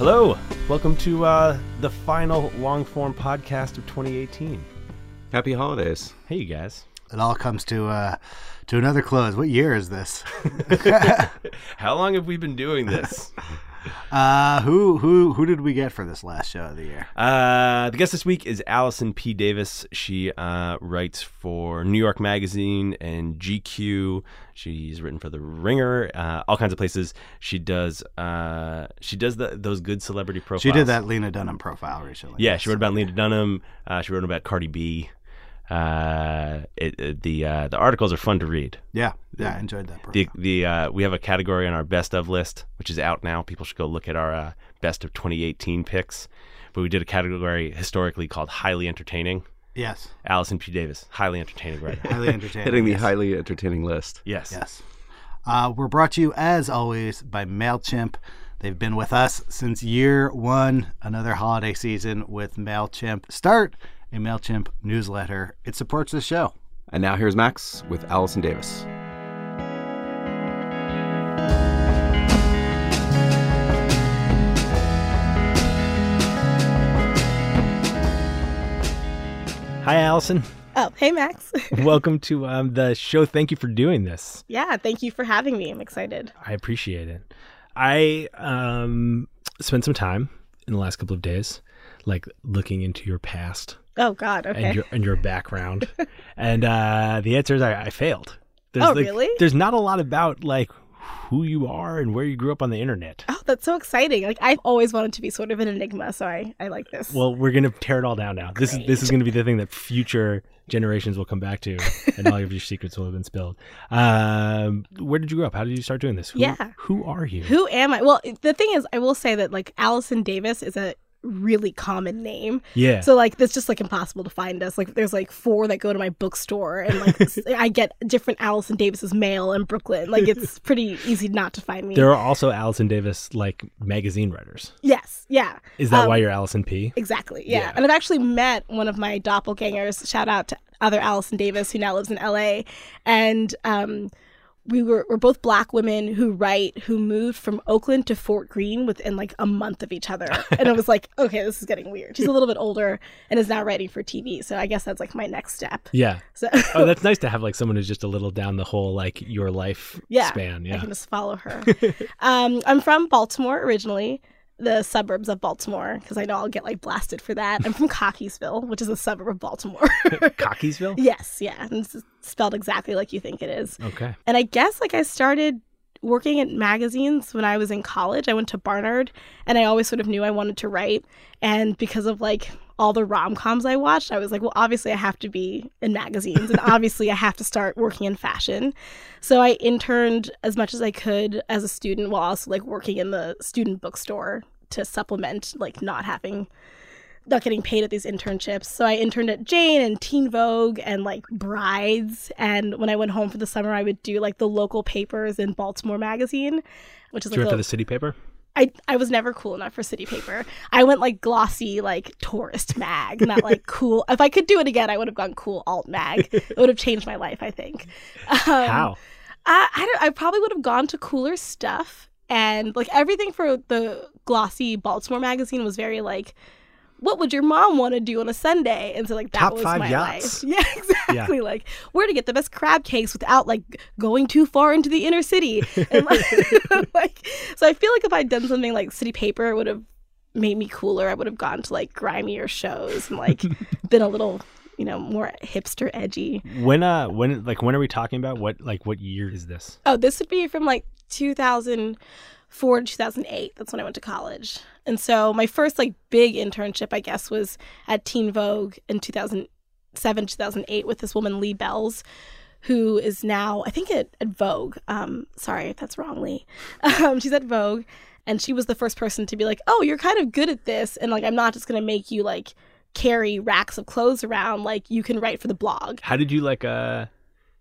Hello, welcome to uh, the final long form podcast of 2018. Happy holidays. Hey, you guys. It all comes to uh, to another close. What year is this? How long have we been doing this? Uh, who who who did we get for this last show of the year? Uh, the guest this week is Allison P. Davis. She uh, writes for New York Magazine and GQ. She's written for The Ringer, uh, all kinds of places. She does uh, she does the, those good celebrity profiles. She did that Lena Dunham profile recently. Yeah, she wrote about Lena Dunham. Uh, she wrote about Cardi B. Uh, it, it- the uh, the articles are fun to read. Yeah, yeah, I enjoyed that. The the uh, we have a category on our best of list, which is out now. People should go look at our uh, best of 2018 picks. But we did a category historically called highly entertaining. yes, Allison P. Davis, highly entertaining writer. highly entertaining. Hitting the yes. highly entertaining list. yes. Yes. Uh, we're brought to you as always by Mailchimp. They've been with us since year one. Another holiday season with Mailchimp. Start a Mailchimp newsletter. It supports the show. And now here's Max with Allison Davis. Hi, Allison. Oh, hey, Max. Welcome to um, the show. Thank you for doing this. yeah, thank you for having me. I'm excited. I appreciate it. I um, spent some time in the last couple of days, like looking into your past Oh, God. Okay. and your and your background, and uh, the answer is I, I failed. There's Oh, like- really? There's not a lot about like who you are and where you grew up on the internet. oh, that's so exciting. Like, I've always wanted to be sort of an enigma, so I, I like this. Well, we're gonna tear it all down now. This is this is gonna be the thing that future generations will come back to, and all of your secrets will have been spilled. Um, where did you grow up? How did you start doing this? Who, Yeah. Who are you? Who am I? Well, the thing is, I will say that, like, Allison Davis is a really common name. Yeah. So, like, it's just, like, impossible to find us. Like, there's, like, four that go to my bookstore, and, like, I get different Allison Davis's mail in Brooklyn. Like, it's pretty easy not to find me. there are also Allison Davis like magazine writers. yes. Yeah. Is that Um, why you're Allison P? Exactly. Yeah. Yeah. And I've actually met one of my doppelgangers. Shout out to other Allison Davis, who now lives in LA. And um, we were we're both black women who write who moved from Oakland to Fort Greene within like a month of each other. And it was like, okay, this is getting weird. She's a little bit older and is now writing for TV. So I guess that's like my next step. Yeah. So Oh, that's nice to have like someone who's just a little down the whole like your life yeah, span. I Yeah. can just follow her. um, I'm from Baltimore originally, the suburbs of Baltimore, because I know I'll get like blasted for that. I'm from Cockeysville, which is a suburb of Baltimore. Cockeysville. yes, yeah, and it's spelled exactly like you think it is. Okay. And I guess like I started working at magazines when I was in college. I went to Barnard and I always sort of knew I wanted to write. And because of like all the rom coms I watched, I was like, well, obviously I have to be in magazines and obviously I have to start working in fashion. So I interned as much as I could as a student while also like working in the student bookstore to supplement like not having not getting paid at these internships. So I interned at Jane and Teen Vogue and like Brides. And when I went home for the summer, I would do like the local papers in Baltimore Magazine, which is Did you like work for the city paper? I I was never cool enough for city paper. I went like glossy like tourist mag, not like cool. If I could do it again, I would have gone cool alt mag. It would have changed my life, I think. Um, How? I, I, don't, I probably would have gone to cooler stuff and like everything for the glossy Baltimore magazine was very like what would your mom want to do on a Sunday? And so like that Top was five my yachts. life. Yeah, exactly. Like where to get the best crab cakes without like going too far into the inner city. And like, like so I feel like if I'd done something like City Paper, it would have made me cooler. I would have gone to like grimier shows and like been a little, you know, more hipster edgy. When uh when like when are we talking about? What like what year is this? Oh, this would be from like 2004 to 2008. That's when I went to college. And so my first like big internship, I guess, was at Teen Vogue in 2007, 2008 with this woman, Lee Bells, who is now, I think, at, at Vogue. Um, sorry if that's wrong, Lee. Um, she's at Vogue. And she was the first person to be like, oh, you're kind of good at this. And like, I'm not just going to make you like carry racks of clothes around. Like, you can write for the blog. How did you like uh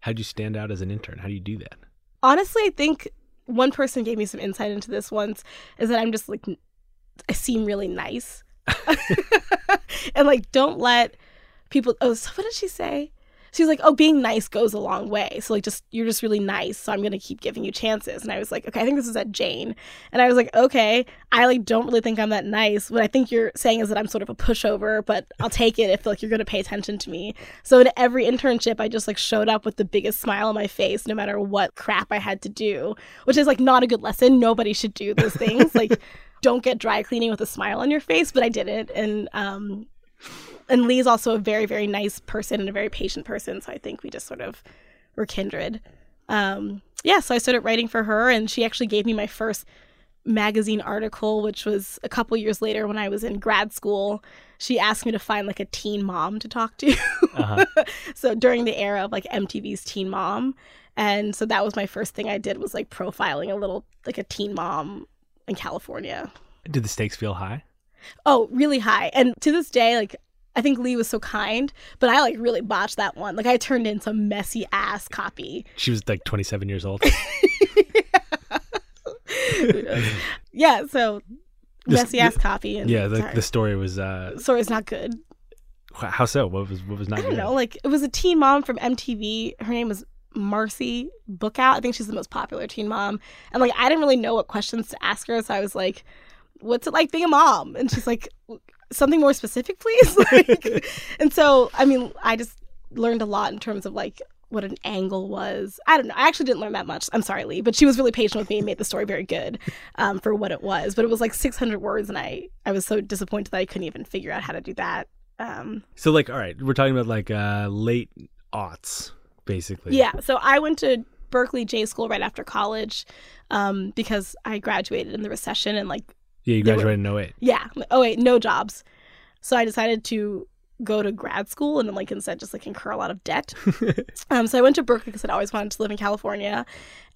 how did you stand out as an intern? How do you do that? honestly, I think one person gave me some insight into this once is that I'm just like, seem really nice. and like, don't let people, oh, so what did she say? She was like, oh, being nice goes a long way. So like, just, you're just really nice. So I'm to keep giving you chances. And I was like, okay, I think this is at Jane. And I was like, okay, I like don't really think I'm that nice. What I think you're saying is that I'm sort of a pushover, but I'll take it if like you're to pay attention to me. So in every internship, I just like showed up with the biggest smile on my face, no matter what crap I had to do, which is like not a good lesson. Nobody should do those things. like, don't get dry cleaning with a smile on your face, but I did it. And um, and Lee's also a very very nice person and a very patient person, so I think we just sort of were kindred. Um, yeah, so I started writing for her, and she actually gave me my first magazine article, which was a couple years later when I was in grad school. She asked me to find like a teen mom to talk to. Uh-huh. so during the era of like MTV's Teen Mom, and so that was my first thing I did was like profiling a little like a teen mom in California. Did the stakes feel high? Oh, really high. And to this day, like I think Lee was so kind, but I like really botched that one. Like I turned in some messy ass copy. She was like 27 years old. Yeah, so This- messy ass copy. And yeah, the, the story was uh story's not good. how so? What was what was not I don't good? know. Like it was a teen mom from MTV. Her name was Marcy book out. I think she's the most popular teen mom. And like I didn't really know what questions to ask her, so I was like, "What's it like being a mom?" And she's like, "Something more specific, please." like, and so I mean, I just learned a lot in terms of like what an angle was. I don't know. I actually didn't learn that much. I'm sorry, Lee, but she was really patient with me and made the story very good um, for what it was. But it was like 600 words, and I I was so disappointed that I couldn't even figure out how to do that. Um, So like, all right, we're talking about like uh late aughts, basically. Yeah. So I went to Berkeley J School right after college um, because I graduated in the recession and like, Yeah, you They were- graduated in 08. yeah. Oh wait, no jobs. So I decided to go to grad school and then, like instead just like incur a lot of debt. um, so I went to Berkeley because I'd always wanted to live in California,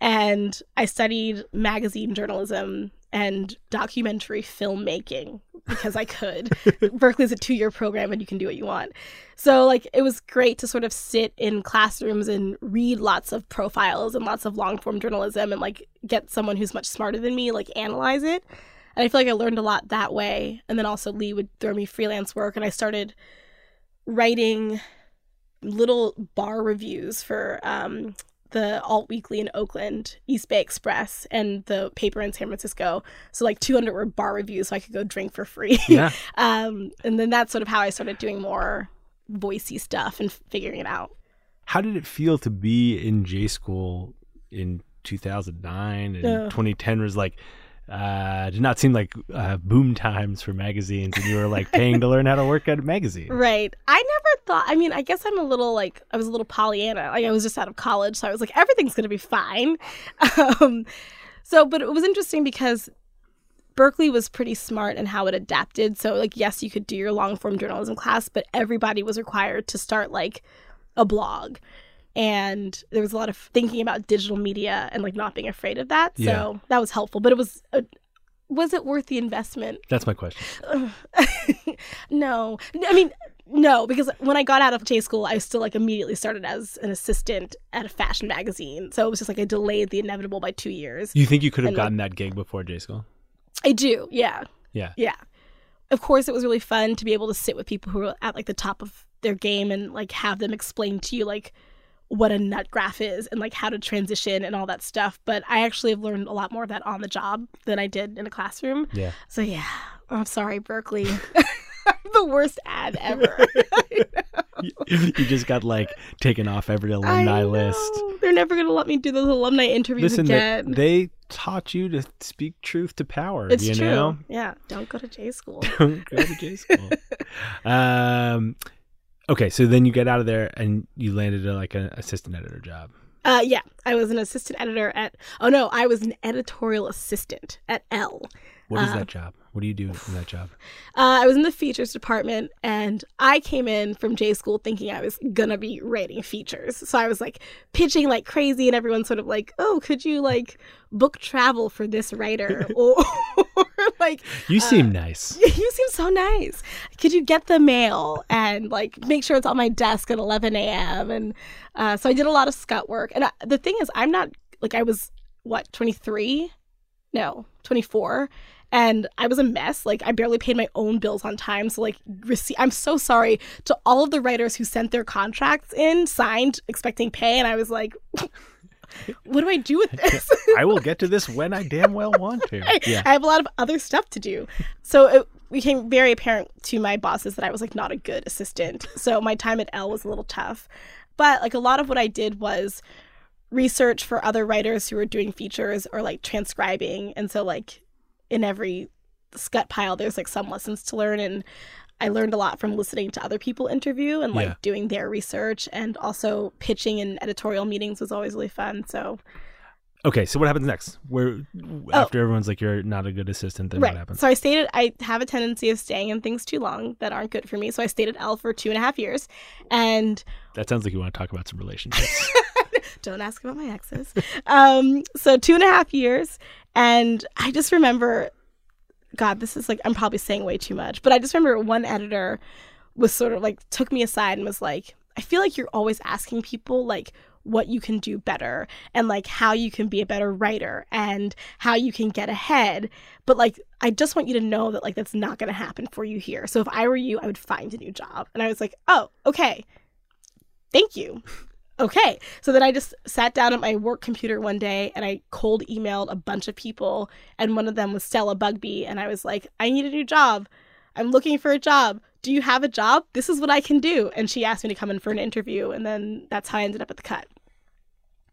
and I studied magazine journalism and documentary filmmaking because I could. Berkeley's a two-year program and you can do what you want. So like it was great to sort of sit in classrooms and read lots of profiles and lots of long-form journalism and like get someone who's much smarter than me like analyze it. And I feel like I learned a lot that way. And then also Lee would throw me freelance work and I started writing little bar reviews for um, the Alt Weekly in Oakland, East Bay Express, and the paper in San Francisco. So like 200 word bar reviews, so I could go drink for free. Yeah. um, and then that's sort of how I started doing more voicey stuff and figuring it out. How did it feel to be in J school in 2009 and Ugh. 2010 was like uh did not seem like uh, boom times for magazines and you were like paying to learn how to work at a magazine. Right. I never thought, I mean, I guess I'm a little like, I was a little Pollyanna. Like, I was just out of college. So I was like, everything's going to be fine. Um, so, but it was interesting because Berkeley was pretty smart in how it adapted. So, like, yes, you could do your long form journalism class, but everybody was required to start like a blog. And there was a lot of thinking about digital media and like not being afraid of that. So Yeah. that was helpful. But it was, a, was it worth the investment? That's my question. no, I mean, no, because when I got out of J school, I still like immediately started as an assistant at a fashion magazine. So it was just like I delayed the inevitable by two years. You think you could have And, like- gotten that gig before J school? I do, yeah, Yeah. yeah. Of course, it was really fun to be able to sit with people who were at like the top of their game and like have them explain to you like what a nut graph is and like how to transition and all that stuff. But I actually have learned a lot more of that on the job than I did in a classroom. Yeah. So yeah, I'm sorry, Berkeley. The worst ad ever. you just got like taken off every alumni list. They're never gonna let me do those alumni interviews Listen, they, again. they taught you to speak truth to power. it's you true. know, Yeah, don't go to J school. don't go to J school. um, okay, so then you get out of there and you landed a, like an assistant editor job. Uh, yeah, I was an assistant editor at. Oh no, I was an editorial assistant at Elle. What is Uh, that job? What do you do in that job? Uh, I was in the features department, and I came in from J school thinking I was gonna be writing features. So I was like pitching like crazy, and everyone's sort of like, "Oh, could you like book travel for this writer?" or, or like, You seem uh, nice. you seem so nice. Could you get the mail and like make sure it's on my desk at 11 a.m. And uh, so I did a lot of scut work. And I, the thing is, I'm not like I was what 23, no 24, and I was a mess. Like I barely paid my own bills on time. So like receive. I'm so sorry to all of the writers who sent their contracts in, signed, expecting pay, and I was like. What do I do with this? I will get to this when I damn well want to. Yeah. I have a lot of other stuff to do. So it became very apparent to my bosses that I was like not a good assistant. So my time at Elle was a little tough. But like a lot of what I did was research for other writers who were doing features or like transcribing. And so like in every scut pile there's like some lessons to learn and I learned a lot from listening to other people interview and like Yeah. doing their research and also pitching in editorial meetings was always really fun. So Okay, so what happens next? Where oh. after everyone's like you're not a good assistant, then Oh. right. what happens? So I stayed at, I have a tendency of staying in things too long that aren't good for me. So I stayed at Elle for two and a half years. And That sounds like you want to talk about some relationships. don't ask about my exes. um, so two and a half years. And I just remember, God, this is like, I'm probably saying way too much, but I just remember one editor was sort of like, took me aside and was like, I feel like you're always asking people like what you can do better and like how you can be a better writer and how you can get ahead. But like, I just want you to know that like that's not going to happen for you here. So if I were you, I would find a new job. And I was like, oh, okay. Thank you okay. So then I just sat down at my work computer one day and I cold emailed a bunch of people. And one of them was Stella Bugbee. And I was like, I need a new job. I'm looking for a job. Do you have a job? This is what I can do. And she asked me to come in for an interview. And then that's how I ended up at the cut.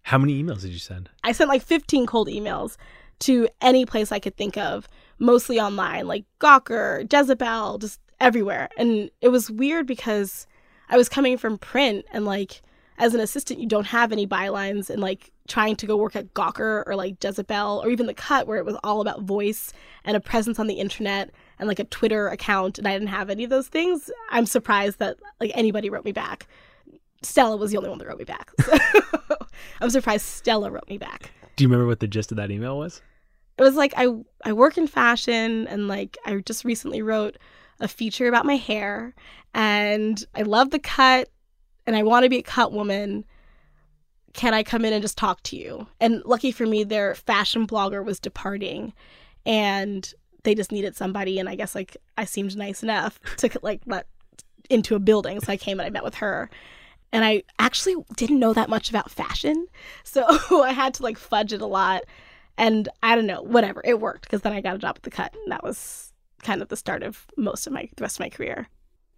How many emails did you send? I sent like 15 cold emails to any place I could think of, mostly online, like Gawker, Jezebel, just everywhere. And it was weird because I was coming from print and like as an assistant, you don't have any bylines and like trying to go work at Gawker or like Jezebel or even the cut where it was all about voice and a presence on the internet and like a Twitter account and I didn't have any of those things. I'm surprised that like anybody wrote me back. Stella was the only one that wrote me back. So I'm surprised Stella wrote me back Do you remember what the gist of that email was? it was like I I work in fashion and like I just recently wrote a feature about my hair and I love the cut and I want to be a cut woman. Can I come in and just talk to you? And lucky for me, their fashion blogger was departing and they just needed somebody. And I guess like I seemed nice enough to like let into a building. So I came and I met with her. And I actually didn't know that much about fashion. So I had to like fudge it a lot. And I don't know, whatever. It worked because then I got a job at the cut. And that was kind of the start of most of my the rest of my career.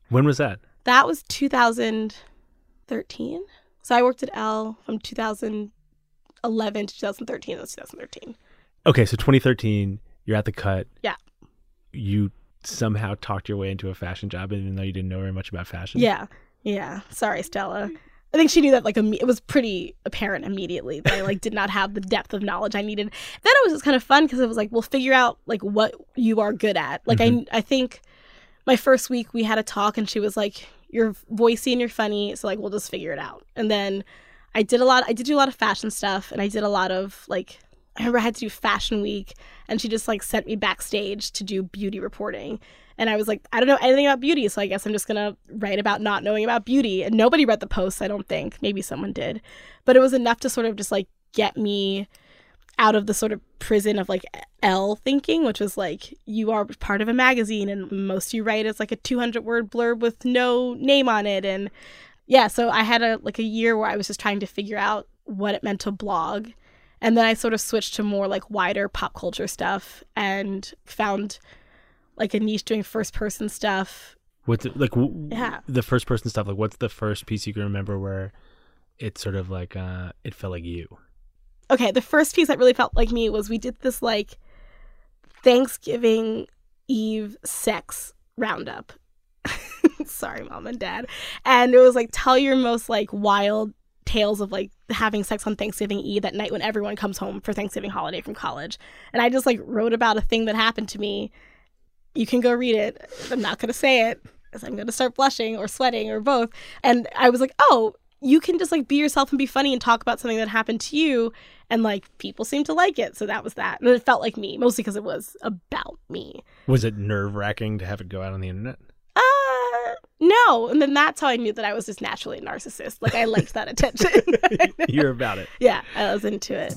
When was that? That was 2013. So I worked at Elle from 2011 to 2013. That was 2013. Okay, so 2013, you're at the cut. Yeah. You somehow talked your way into a fashion job, even though you didn't know very much about fashion. Yeah. Yeah. Sorry, Stella. I think she knew that like it was pretty apparent immediately that I like did not have the depth of knowledge I needed. Then it was just kind of fun because it was like we'll figure out like what you are good at. Like I mm-hmm. I think my first week we had a talk and she was like you're voicey and you're funny so like we'll just figure it out. And then I did a lot I did do a lot of fashion stuff and I did a lot of like I remember I had to do fashion week and she just like sent me backstage to do beauty reporting. And I was like, I don't know anything about beauty, so I guess I'm just gonna write about not knowing about beauty. And nobody read the posts, I don't think. Maybe someone did. But it was enough to sort of just like get me out of the sort of prison of like Elle thinking, which was like you are part of a magazine and most you write is like a 200 word blurb with no name on it and yeah, so I had a like a year where I was just trying to figure out what it meant to blog. And then I sort of switched to more like wider pop culture stuff and found like a niche doing first person stuff. What's it, like w- Yeah. the first person stuff? Like, what's the first piece you can remember where it sort of like uh it felt like you? Okay, the first piece that really felt like me was we did this like Thanksgiving Eve sex roundup. Sorry, mom and dad. And it was like tell your most like wild tales of like having sex on Thanksgiving Eve that night when everyone comes home for Thanksgiving holiday from college. And I just like wrote about a thing that happened to me. You can go read it. I'm not going to say it because I'm going to start blushing or sweating or both. And I was like, oh, you can just like be yourself and be funny and talk about something that happened to you. And like people seem to like it. So that was that. And it felt like me, mostly because it was about me. Was it nerve wracking to have it go out on the internet? Uh, no. And then that's how I knew that I was just naturally a narcissist. Like I liked that attention. You're about it. yeah, I was into it.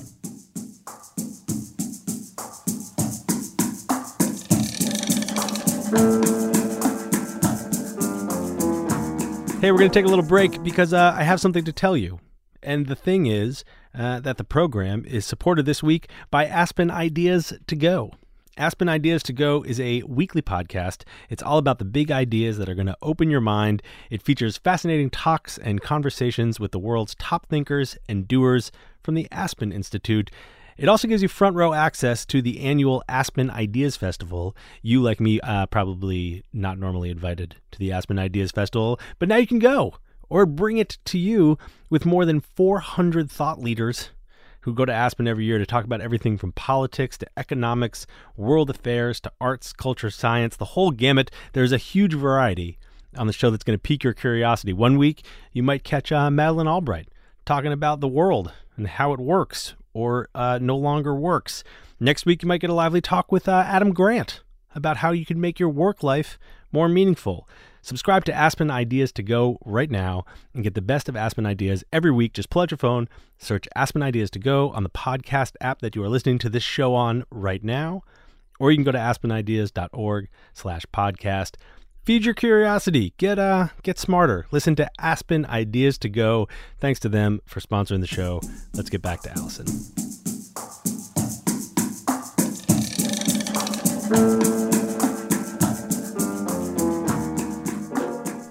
Hey, we're going to take a little break because uh, I have something to tell you. And the thing is uh, that the program is supported this week by Aspen Ideas to Go. Aspen Ideas to Go is a weekly podcast. It's all about the big ideas that are going to open your mind. It features fascinating talks and conversations with the world's top thinkers and doers from the Aspen Institute. It also gives you front row access to the annual Aspen Ideas Festival. You, like me, uh, probably not normally invited to the Aspen Ideas Festival, but now you can go or bring it to you with more than 400 thought leaders who go to Aspen every year to talk about everything from politics to economics, world affairs to arts, culture, science, the whole gamut. There's a huge variety on the show that's going to pique your curiosity. One week, you might catch uh, Madeleine Albright talking about the world and how it works or uh, no longer works. Next week, you might get a lively talk with uh, Adam Grant about how you can make your work life more meaningful. Subscribe to Aspen Ideas to Go right now and get the best of Aspen Ideas every week. Just pull out your phone, search Aspen Ideas to Go on the podcast app that you are listening to this show on right now, or you can go to aspenideas.org slash podcast. Feed your curiosity. Get uh get smarter. Listen to Aspen Ideas to Go. Thanks to them for sponsoring the show. Let's get back to Allison.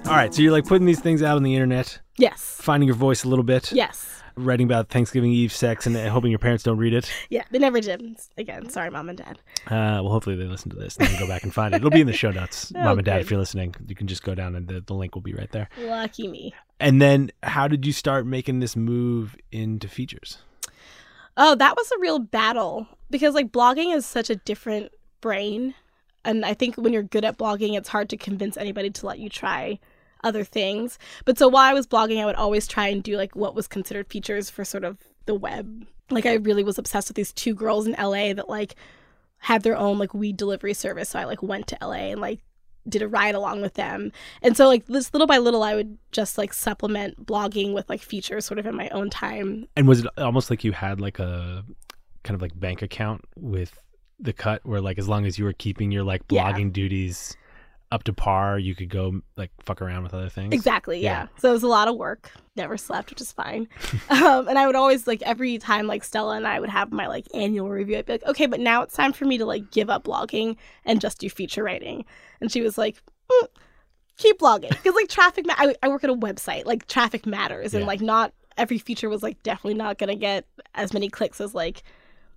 All right, so you're like putting these things out on the internet, Yes. finding your voice a little bit, Yes. Writing about Thanksgiving Eve sex, and hoping your parents don't read it. Yeah, they never did. Again, sorry, mom and dad. Uh, well, hopefully they listen to this and then go back and find it. It'll be in the show notes, Oh, mom and dad. good. If you're listening, you can just go down and the, the link will be right there. Lucky me. And then, how did you start making this move into features? Oh, that was a real battle because like blogging is such a different brain. And I think when you're good at blogging, it's hard to convince anybody to let you try other things. But so while I was blogging, I would always try and do like what was considered features for sort of the web. Like I really was obsessed with these two girls in LA that like had their own like weed delivery service. So I like went to LA and like did a ride along with them. And so like this little by little I would just like supplement blogging with like features sort of in my own time. And was it almost like you had like a kind of like bank account with the cut where like as long as you were keeping your like Yeah. blogging duties up to par, you could go like fuck around with other things? Exactly, yeah. Yeah. So it was a lot of work. Never slept, which is fine. um, and I would always like every time like Stella and I would have my like annual review. I'd be like, okay, but now it's time for me to like give up blogging and just do feature writing. And she was like, "Mm, keep blogging because like traffic. Ma- I, I work at a website. Like traffic matters, and Yeah. like not every feature was like definitely not gonna get as many clicks as like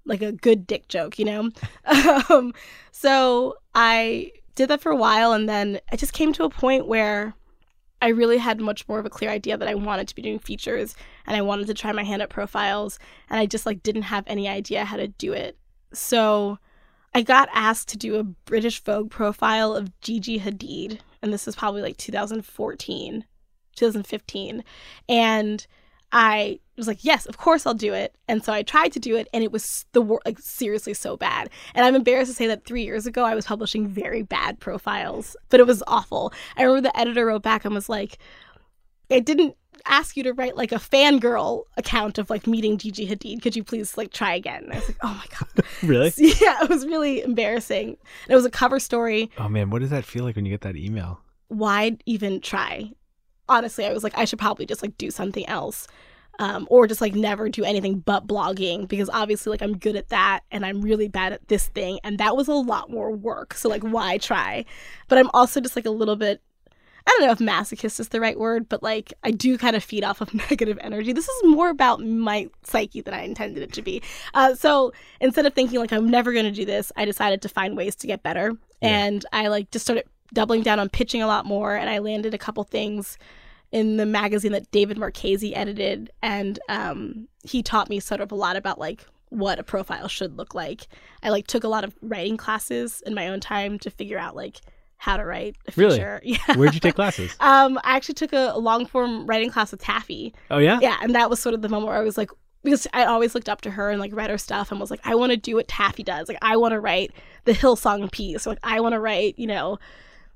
like a good dick joke, you know? um, so I did that for a while and then I just came to a point where I really had much more of a clear idea that I wanted to be doing features and I wanted to try my hand at profiles and I just like didn't have any idea how to do it. So I got asked to do a British Vogue profile of Gigi Hadid and this is probably like 2014, 2015 and I was like, yes, of course I'll do it. And so I tried to do it, and it was the wor- like seriously so bad. And I'm embarrassed to say that three years ago I was publishing very bad profiles, but it was awful. I remember the editor wrote back and was like, I didn't ask you to write like a fangirl account of like meeting Gigi Hadid. Could you please like try again? And I was like, oh my god, Really? yeah, it was really embarrassing. And it was a cover story. Oh man, what does that feel like when you get that email? Why even try? honestly, I was like, I should probably just like do something else. Um, or just like never do anything but blogging because obviously like I'm good at that and I'm really bad at this thing and that was a lot more work. So like why try? But I'm also just like a little bit I don't know if masochist is the right word, but like I do kind of feed off of negative energy. This is more about my psyche than I intended it to be. Uh, so instead of thinking like I'm never going to do this, I decided to find ways to get better. And I like just started doubling down on pitching a lot more. And I landed a couple things in the magazine that David Marchese edited. And um, he taught me sort of a lot about like what a profile should look like. I like took a lot of writing classes in my own time to figure out like how to write a Really? feature. Yeah. Where'd you take classes? Um, I actually took a long form writing class with Taffy. Oh yeah. Yeah, and that was sort of the moment where I was like, because I always looked up to her and like read her stuff and was like, I want to do what Taffy does. Like, I want to write the Hillsong piece. Or, like, I want to write, you know,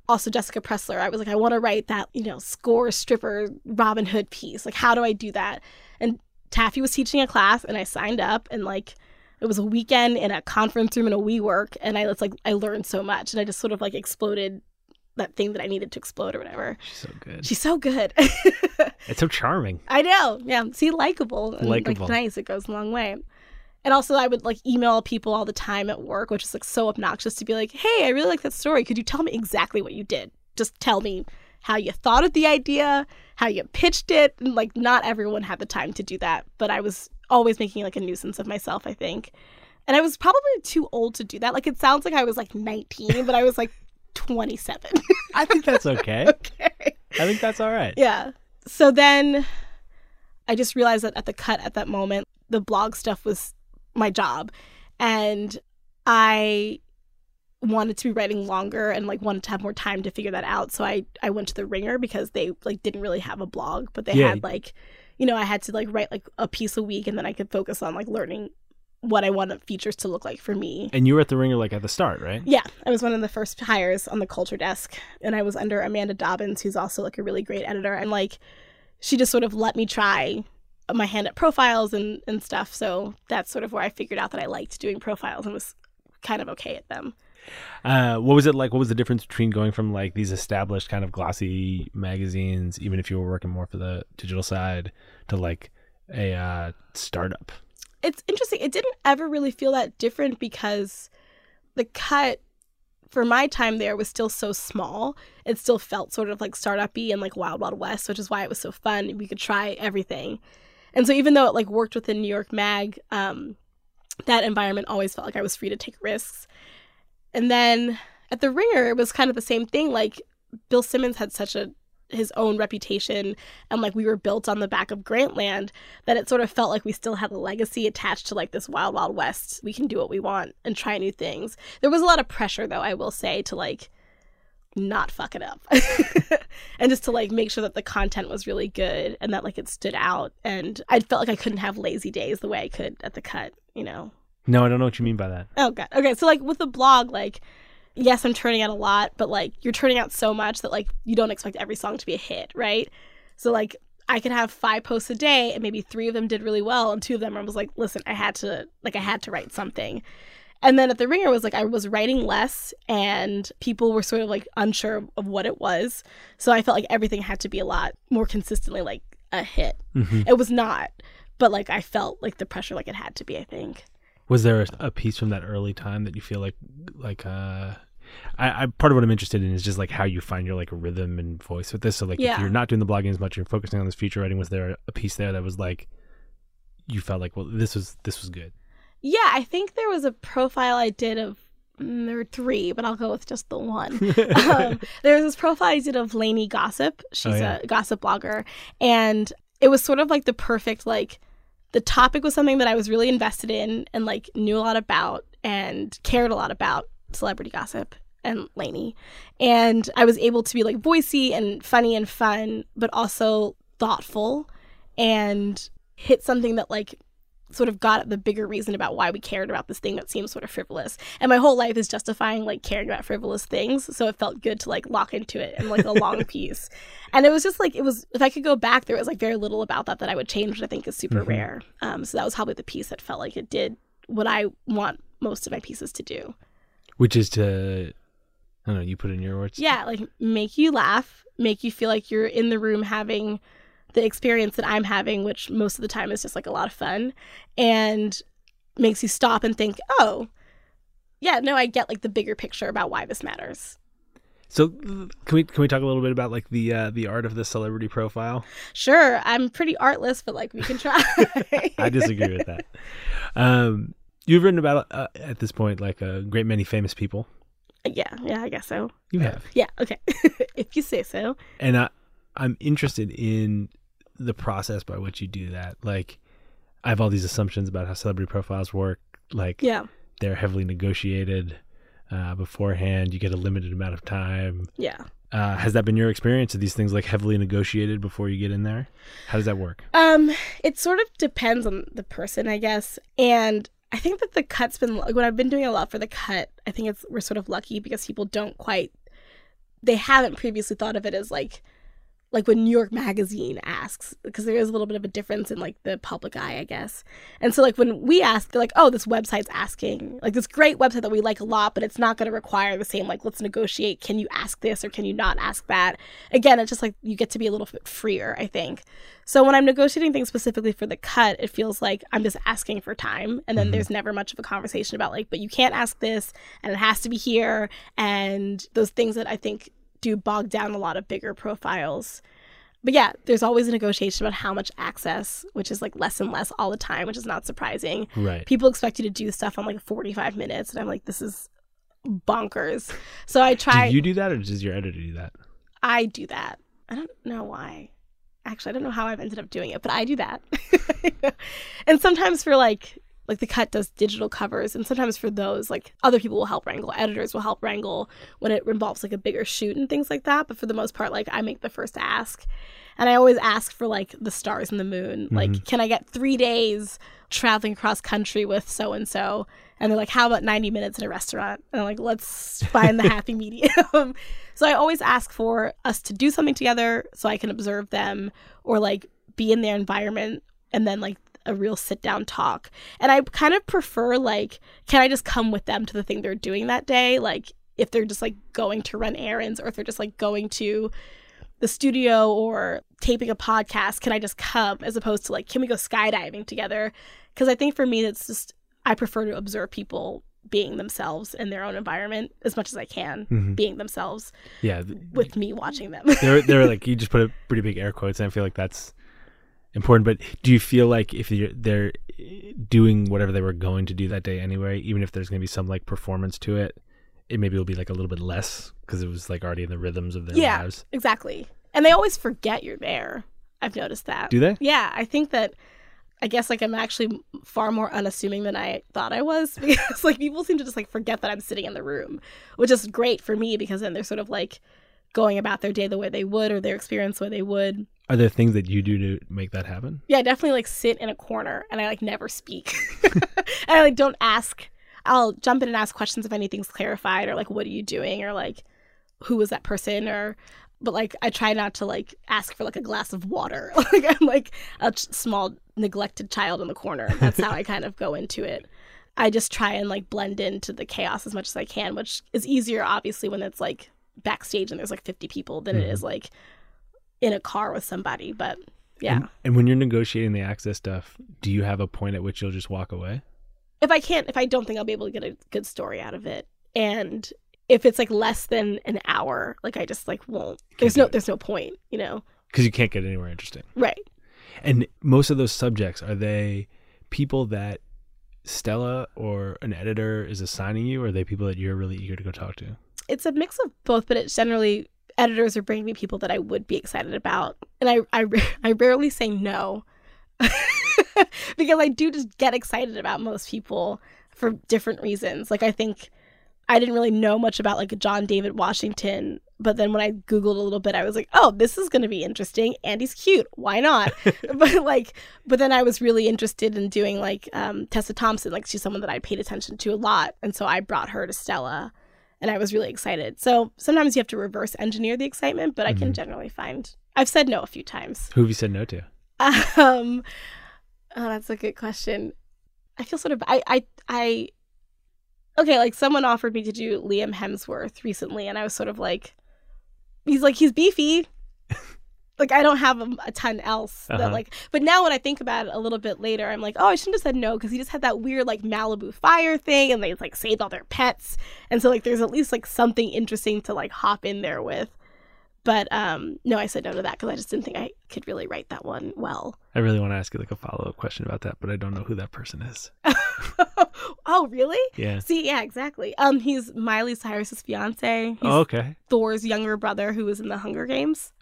also Jessica Pressler. I was like, I want to write that, you know, score stripper Robin Hood piece. Like, how do I do that? And Taffy was teaching a class, and I signed up, and like, it was a weekend in a conference room in a WeWork, and I was like, I learned so much, and I just sort of like exploded that thing that I needed to explode or whatever. She's so good. She's so good. It's so charming. I know. Yeah. See, likable. Likeable. Like, nice. It goes a long way. And also, I would like email people all the time at work, which is like so obnoxious to be like, hey, I really like that story. Could you tell me exactly what you did? Just tell me how you thought of the idea, how you pitched it. And like, not everyone had the time to do that, but I was always making like a nuisance of myself, I think. And I was probably too old to do that. Like, it sounds like I was like 19, but I was like 27. I think that's okay. okay. I think that's all right. Yeah. So then I just realized that at the cut at that moment, the blog stuff was my job. And I wanted to be writing longer and like wanted to have more time to figure that out. So I I went to the Ringer because they like didn't really have a blog, but they Yeah. had like you know, I had to like write like a piece a week and then I could focus on like learning what I wanted features to look like for me. And you were at the ringer like at the start, right? Yeah, I was one of the first hires on the culture desk, and I was under Amanda Dobbins, who's also like a really great editor, and like she just sort of let me try my hand at profiles and and stuff. So that's sort of where I figured out that I liked doing profiles and was kind of okay at them. Uh, what was it like? What was the difference between going from like these established kind of glossy magazines, even if you were working more for the digital side, to like a uh, startup? It's interesting. It didn't ever really feel that different because the cut for my time there was still so small. It still felt sort of like startup-y and like Wild Wild West, which is why it was so fun. We could try everything. And so even though it like worked within New York Mag, um, that environment always felt like I was free to take risks. And then at the Ringer, it was kind of the same thing. Like Bill Simmons had such a his own reputation and like we were built on the back of Grantland that it sort of felt like we still had a legacy attached to like this wild wild west. We can do what we want and try new things. There was a lot of pressure though, I will say, to like not fuck it up. and just to like make sure that the content was really good and that like it stood out and I felt like I couldn't have lazy days the way I could at the cut, you know. No, I don't know what you mean by that. Oh god. Okay, so like with the blog, like yes, I'm turning out a lot, but like you're turning out so much that like you don't expect every song to be a hit, right? So like I could have five posts a day and maybe three of them did really well and two of them I was like, listen, I had to like I had to write something. And then at the ringer was like I was writing less and people were sort of like unsure of what it was. So I felt like everything had to be a lot more consistently like a hit. Mhm. It was not, but like I felt like the pressure like it had to be, I think. Was there a, a piece from that early time that you feel like like uh I, I part of what I'm interested in is just like how you find your like rhythm and voice with this. So like if you're not doing the blogging as much, you're focusing on this feature writing. Was there a piece there that was like you felt like well this was this was good? Yeah, I think there was a profile I did of mm, there were three, but I'll go with just the one. um, there was this profile I did of Lainey Gossip. She's Oh, yeah. a gossip blogger, and it was sort of like the perfect like the topic was something that I was really invested in and like knew a lot about and cared a lot about celebrity gossip and Lainey. And I was able to be like voicey and funny and fun, but also thoughtful and hit something that like sort of got at the bigger reason about why we cared about this thing that seems sort of frivolous. And my whole life is justifying like caring about frivolous things. So it felt good to like lock into it in like a long piece. And it was just like, it was, if I could go back, there was like very little about that that I would change, which I think is super Mhm. rare. Um, so that was probably the piece that felt like it did what I want most of my pieces to do. Which is to I don't know, you put in your words. Yeah, like make you laugh make you feel like you're in the room having the experience that I'm having, which most of the time is just like a lot of fun, and makes you stop and think, oh, yeah, no, I get like the bigger picture about why this matters. So can we can we talk a little bit about like the uh, the art of the celebrity profile? Sure, I'm pretty artless, but like we can try. I disagree with that. Um, you've written about uh, at this point like a great many famous people. yeah, yeah, I guess so. You have, Yeah, okay. if you say so. and I I'm interested in the process by which you do that. Like, I have all these assumptions about how celebrity profiles work. Like, Yeah, they're heavily negotiated uh, beforehand. You get a limited amount of time. yeah. Uh, has that been your experience? Are these things like heavily negotiated before you get in there? How does that work? Um, it sort of depends on the person, I guess. And I think that the cut's been when I've been doing a lot for the cut. I think it's we're sort of lucky because people don't quite they haven't previously thought of it as like like when New York Magazine asks because there is a little bit of a difference in like the public eye, I guess. And so like when we ask, they're like, "Oh, this website's asking like this great website that we like a lot, but it's not going to require the same like let's negotiate. Can you ask this or can you not ask that?" Again, it's just like you get to be a little bit freer, I think. So when I'm negotiating things specifically for the cut, it feels like I'm just asking for time, and then mm-hmm. there's never much of a conversation about like, but you can't ask this, and it has to be here, and those things that I think do bog down a lot of bigger profiles. But yeah, there's always a negotiation about how much access, which is like less and less all the time, which is not surprising. Right. People expect you to do stuff on like 45 minutes, and I'm like, this is bonkers. So I try. Do you do that, or does your editor do that? I do that. I don't know why. Actually, I don't know how I've ended up doing it, but I do that. and sometimes for like like the cut does digital covers and sometimes for those like other people will help wrangle editors will help wrangle when it involves like a bigger shoot and things like that but for the most part like i make the first ask. And i always ask for like the stars and the moon like mm-hmm. can i get three days traveling across country with so and so and they're like how about 90 minutes in a restaurant? And i'm like let's find the happy medium. So i always ask for us to do something together so i can observe them or like be in their environment and then like a real sit down talk. And I kind of prefer like, can I just come with them to the thing they're doing that day? Like if they're just like going to run errands or if they're just like going to the studio or taping a podcast, can I just come as opposed to like, can we go skydiving together? Because I think for me, it's just, I prefer to observe people being themselves in their own environment as much as I can, mm-hmm. being themselves Yeah. th- with me watching them. they're they're like you just put a pretty big air quotes, and I feel like that's important. But do you feel like if you're they're doing whatever they were going to do that day anyway, even if there's going to be some like performance to it, it maybe will be like a little bit less because it was like already in the rhythms of their yeah, lives. exactly. And they always forget you're there. I've noticed that. Do they? Yeah, I think that I guess like I'm actually far more unassuming than I thought I was because like people seem to just like forget that I'm sitting in the room, which is great for me because then they're sort of like going about their day the way they would or their experience the way they would. Are there things that you do to make that happen? Yeah, I definitely like sit in a corner and I like never speak. and I like don't ask. I'll jump in and ask questions if anything's clarified or like what are you doing or like who was that person or but like I try not to like ask for like a glass of water. like I'm like a ch- small neglected child in the corner. That's how I kind of go into it. I just try and like blend into the chaos as much as I can, which is easier obviously when it's like backstage and there's like 50 people than it is mm-hmm. like in a car with somebody, but yeah. And, and when you're negotiating the access stuff, do you have a point at which you'll just walk away? if I can't, if I don't think I'll be able to get a good story out of it, and if it's like less than an hour, like I just like won't. There's no, there's no point, you know. Because you can't get anywhere interesting. Right. And most of those subjects are they people that Stella or an editor is assigning you, or are they people that you're really eager to go talk to? It's a mix of both, but it's generally editors are bringing me people that I would be excited about, and I I, I rarely say no. because I do just get excited about most people for different reasons. Like I think I didn't really know much about like John David Washington, but then when I googled a little bit, I was like, "Oh, this is going to be interesting and he's cute. Why not?" but like but then I was really interested in doing like um Tessa Thompson, like she's someone that I paid attention to a lot, and so I brought her to Stella and I was really excited. So sometimes you have to reverse engineer the excitement, but I can generally find I've said no a few times. Who have you said no to? Um, oh, that's a good question. I feel sort of I I I. Okay, like someone offered me to do Liam Hemsworth recently, and I was sort of like, he's like he's beefy. Like I don't have a, a ton else Uh-huh. that like. But now when I think about it a little bit later, I'm like, oh, I shouldn't have said no because he just had that weird like Malibu fire thing, and they like saved all their pets, and so like there's at least like something interesting to like hop in there with. But um no, I said no to that because I just didn't think I could really write that one well. I really want to ask you like a follow up question about that, but I don't know who that person is. oh really? Yeah. See, yeah, exactly. Um, he's Miley Cyrus's fiance. He's Oh, okay. Thor's younger brother who was in the Hunger Games.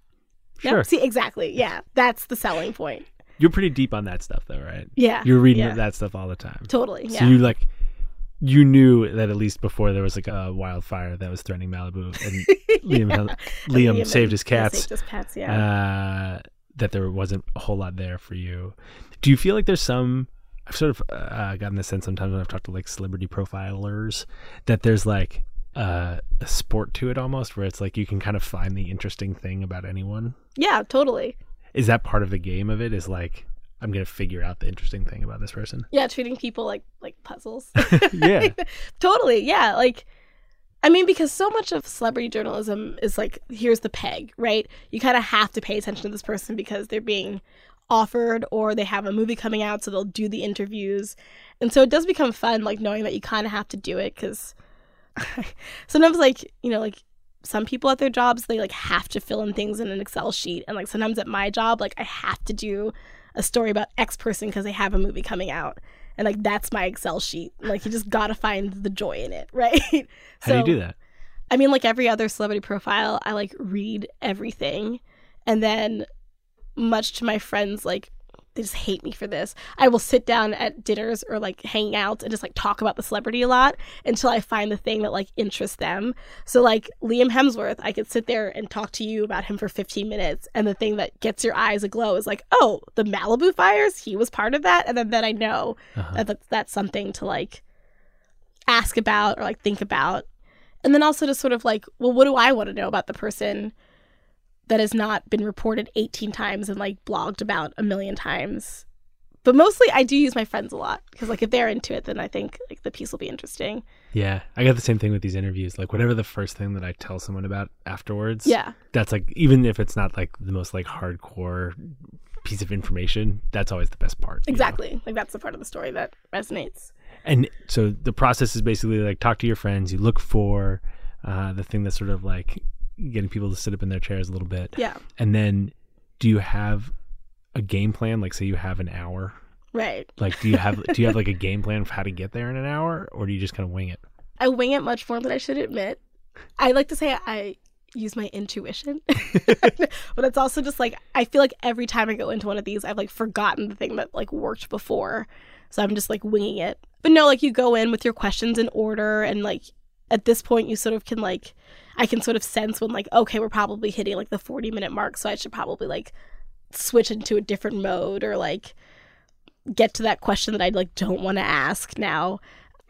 Sure. see, exactly. Yeah, that's the selling point. You're pretty deep on that stuff, though, right? Yeah, You're reading yeah. that stuff all the time. totally. So Yeah, you like, you knew that at least before there was like a wildfire that was threatening Malibu, and Liam, Yeah. Liam, and- saved his cats. saved his pets. Yeah. uh, that there wasn't a whole lot there for you. Do you feel like there's some? I've sort of uh, gotten the sense sometimes when I've talked to like celebrity profilers that there's like uh, a sport to it almost, where it's like you can kind of find the interesting thing about anyone. yeah, totally. Is that part of the game of it? Is like I'm gonna figure out the interesting thing about this person. Yeah, treating people like like puzzles. Yeah. totally. Yeah, like I mean because so much of celebrity journalism is like here's the peg, right? You kind of have to pay attention to this person because they're being offered or they have a movie coming out so they'll do the interviews. And so it does become fun like knowing that you kind of have to do it cuz sometimes like, you know, like some people at their jobs they like have to fill in things in an Excel sheet and like sometimes at my job like I have to do a story about X person because they have a movie coming out. And like that's my Excel sheet. Like you just gotta find the joy in it, right? How do you do that? I mean, like every other celebrity profile, I like read everything, and then, much to my friends, like they just hate me for this. I will sit down at dinners or like hang out and just like talk about the celebrity a lot until I find the thing that like interests them. So like Liam Hemsworth, I could sit there and talk to you about him for 15 minutes, and the thing that gets your eyes aglow is like, oh, the Malibu fires, he was part of that, and then then I know Uh-huh. that that's, that's something to like ask about or like think about and then also to sort of like well what do i want to know about the person that has not been reported 18 times and like blogged about a million times but mostly i do use my friends a lot because like if they're into it then i think like the piece will be interesting Yeah, I got the same thing with these interviews. Like whatever the first thing that I tell someone about afterwards. yeah that's like even if it's not like the most like hardcore piece of information, that's always the best part. you know? exactly like that's the part of the story that resonates And so the process is basically like talk to your friends. You look for uh, the thing that's sort of like getting people to sit up in their chairs a little bit. yeah And then do you have a game plan? Like say you have an hour. right Like do you have do you have like a game plan of how to get there in an hour, or do you just kind of wing it? i wing it much more than i should admit i like to say i use my intuition but it's also just like i feel like every time i go into one of these i've like forgotten the thing that like worked before so i'm just like winging it but no like you go in with your questions in order and like at this point you sort of can like i can sort of sense when like okay we're probably hitting like the 40 minute mark so i should probably like switch into a different mode or like get to that question that i like don't want to ask now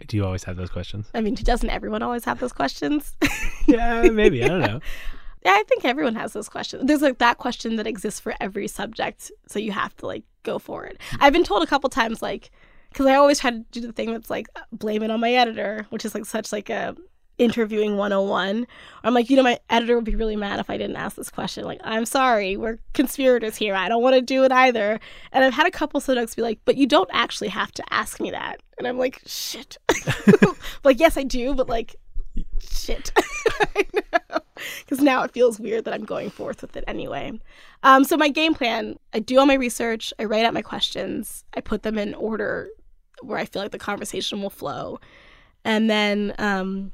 Do you always have those questions? i mean doesn't everyone always have those questions yeah, maybe. I don't know. Yeah, I think everyone has those questions. There's like that question that exists for every subject, so you have to like go for it. Mm. I've been told a couple times like because I always try to do the thing that's like blame it on my editor, which is like such like a interviewing 101. I'm like, you know, my editor would be really mad if I didn't ask this question. Like, I'm sorry, we're conspirators here. I don't want to do it either. And I've had a couple subjects be like, but you don't actually have to ask me that. And I'm like, shit. like, yes, I do, but like, shit. Because now it feels weird that I'm going forth with it anyway. Um, so my game plan, I do all my research, I write out my questions, I put them in order where I feel like the conversation will flow. And then um,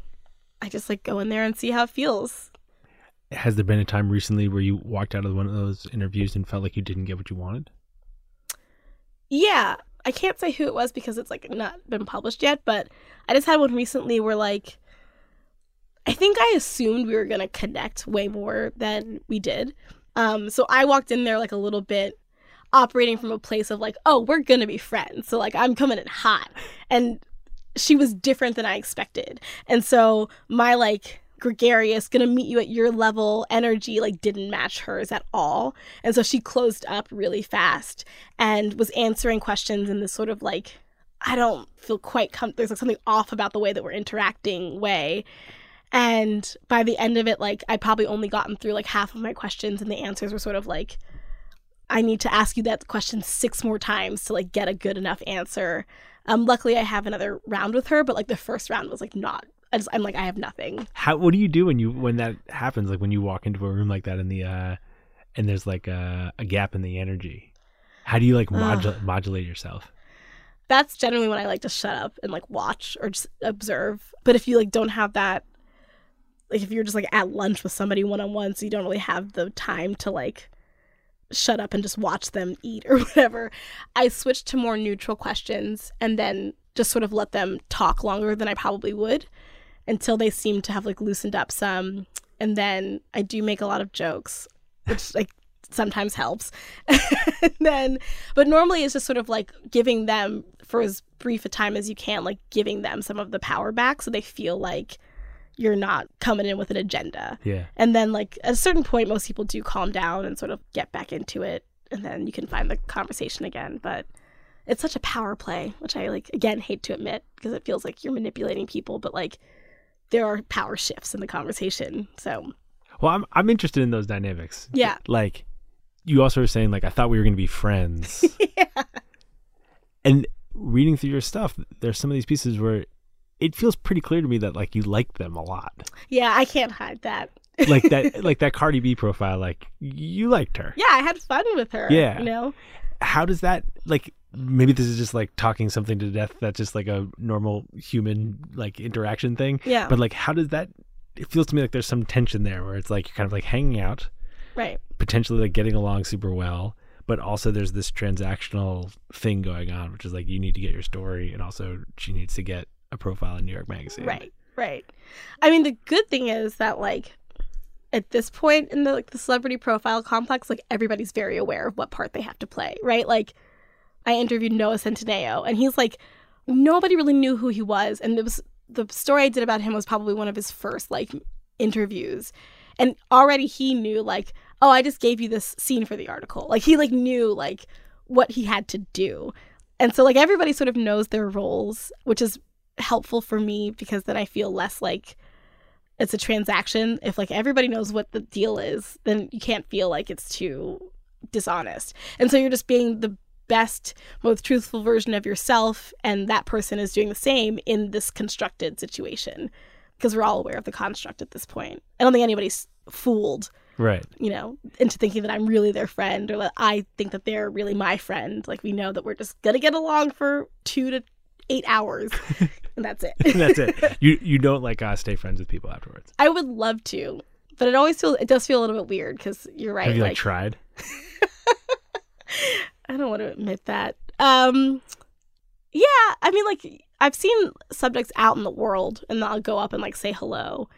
I just like go in there and see how it feels. Has there been a time recently where you walked out of one of those interviews and felt like you didn't get what you wanted? Yeah, I can't say who it was because it's like not been published yet, but I just had one recently where like I think I assumed we were gonna connect way more than we did. Um, so I walked in there like a little bit operating from a place of like, oh, we're gonna be friends. So like I'm coming in hot. And she was different than I expected. And so my like gregarious, gonna meet you at your level energy like didn't match hers at all. And so she closed up really fast and was answering questions in this sort of like, I don't feel quite com- there's like something off about the way that we're interacting way. And by the end of it, like I probably only gotten through like half of my questions, and the answers were sort of like, I need to ask you that question six more times to like get a good enough answer. Um, luckily I have another round with her, but like the first round was like not. I just, I'm like I have nothing. How what do you do when you when that happens? Like when you walk into a room like that in the uh and there's like a, a gap in the energy. How do you like modul- modulate yourself? That's generally when I like to shut up and like watch or just observe. But if you like don't have that, like if you're just like at lunch with somebody one on one, so you don't really have the time to like shut up and just watch them eat or whatever, I switch to more neutral questions and then just sort of let them talk longer than I probably would until they seem to have like loosened up some. And then I do make a lot of jokes, which like sometimes helps. then, but normally it's just sort of like giving them for as brief a time as you can, like giving them some of the power back so they feel like you're not coming in with an agenda. Yeah. And then, like, at a certain point, most people do calm down and sort of get back into it. And then you can find the conversation again. But it's such a power play, which I, like, again, hate to admit because it feels like you're manipulating people. But, like, there are power shifts in the conversation. So, Well, I'm I'm interested in those dynamics. Yeah. Like you also were saying like I thought we were going to be friends. yeah. and reading through your stuff, there's some of these pieces where it feels pretty clear to me that like you like them a lot. Yeah, I can't hide that. Like that like that Cardi B profile like you liked her. Yeah, I had fun with her. Yeah. You know? How does that like maybe this is just like talking something to death that's just like a normal human like interaction thing. Yeah. But like how does that it feels to me like there's some tension there where it's like you're kind of like hanging out, Right. potentially like getting along super well, but also there's this transactional thing going on, which is like you need to get your story and also she needs to get a profile in New York Magazine. Right. Right. I mean, the good thing is that, like, at this point in the like the celebrity profile complex, like everybody's very aware of what part they have to play, right? Like, I interviewed Noah Centineo, and he's like, nobody really knew who he was, and it was the story I did about him was probably one of his first like interviews, and already he knew like, oh, I just gave you this scene for the article. Like he like knew like what he had to do, and so like everybody sort of knows their roles, which is helpful for me because then I feel less like it's a transaction. If like everybody knows what the deal is, then you can't feel like it's too dishonest. And so you're just being the best, most truthful version of yourself, and that person is doing the same in this constructed situation. Because we're all aware of the construct at this point. I don't think anybody's fooled, Right. you know, into thinking that I'm really their friend or that I think that they're really my friend. Like we know that we're just gonna get along for two to eight hours, and that's it. That's it. You you don't like uh, stay friends with people afterwards. I would love to, but it always feels it does feel a little bit weird because you're right. Have you like, like tried? I don't want to admit that. Um, yeah, I mean, like I've seen subjects out in the world, and I'll go up and like say hello,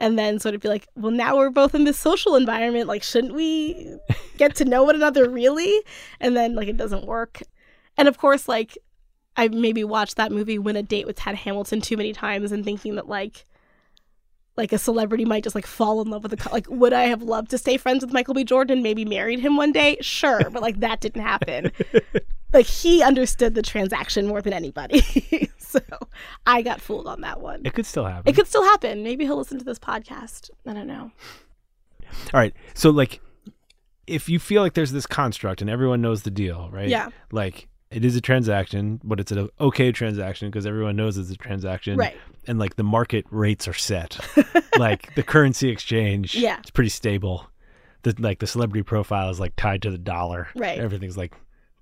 and then sort of be like, "Well, now we're both in this social environment. Like, shouldn't we get to know one another really?" And then like it doesn't work, and of course, like I maybe watched that movie "Win a Date with Tad Hamilton" too many times, and thinking that like like a celebrity might just like fall in love with a co- like would I have loved to stay friends with Michael B. Jordan maybe married him one day sure but like that didn't happen like he understood the transaction more than anybody so I got fooled on that one It could still happen. it could still happen maybe he'll listen to this podcast I don't know All right. So like if you feel like there's this construct and everyone knows the deal, right? Yeah. Like it is a transaction, but it's an okay transaction because everyone knows it's a transaction. Right. And like the market rates are set. like the currency exchange. Yeah. It's pretty stable. The like the celebrity profile is like tied to the dollar. Right. Everything's like,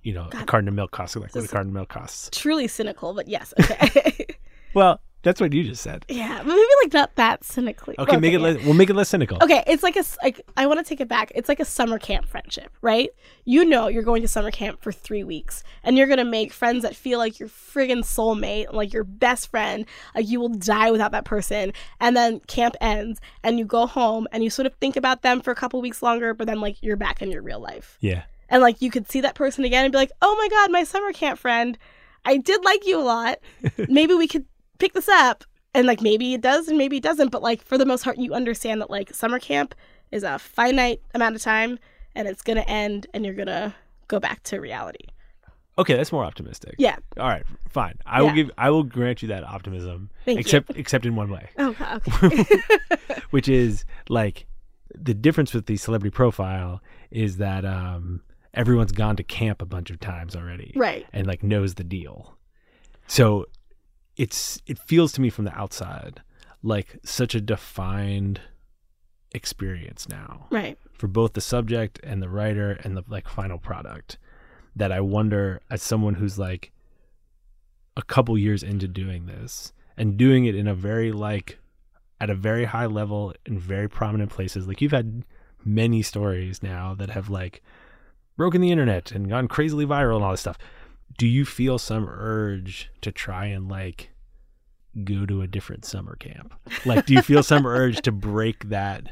you know, a God. carton of milk costs like what a carton of milk costs. truly cynical but yes okay Well, that's what you just said. yeah but maybe like not that cynically Okay, make it yeah. less, we'll make it less cynical. Okay, it's like a like I want to take it back. It's like a summer camp friendship, right? You know you're going to summer camp for 3 weeks and you're going to make friends that feel like your friggin' soulmate, like your best friend. Like you will die without that person. And then camp ends and you go home and you sort of think about them for a couple weeks longer, but then like you're back in your real life. Yeah. And like you could see that person again and be like, "Oh my god, my summer camp friend. I did like you a lot. maybe we could pick this up." And like maybe it does and maybe it doesn't, but like for the most part you understand that like summer camp is a finite amount of time and it's going to end and you're going to go back to reality. Okay, that's more optimistic. Yeah. All right, fine. I will give. I will grant you that optimism. Thank you. except except in one way, Oh, okay. which is like the difference with the celebrity profile is that um, everyone's gone to camp a bunch of times already, right. and like knows the deal. So it's it feels to me from the outside like such a defined experience now Right. for both the subject and the writer and the like final product that I wonder as someone who's like a couple years into doing this and doing it in a very like at a very high level in very prominent places like you've had many stories now that have like broken the internet and gone crazily viral and all this stuff do you feel some urge to try and like go to a different summer camp like do you feel some urge to break that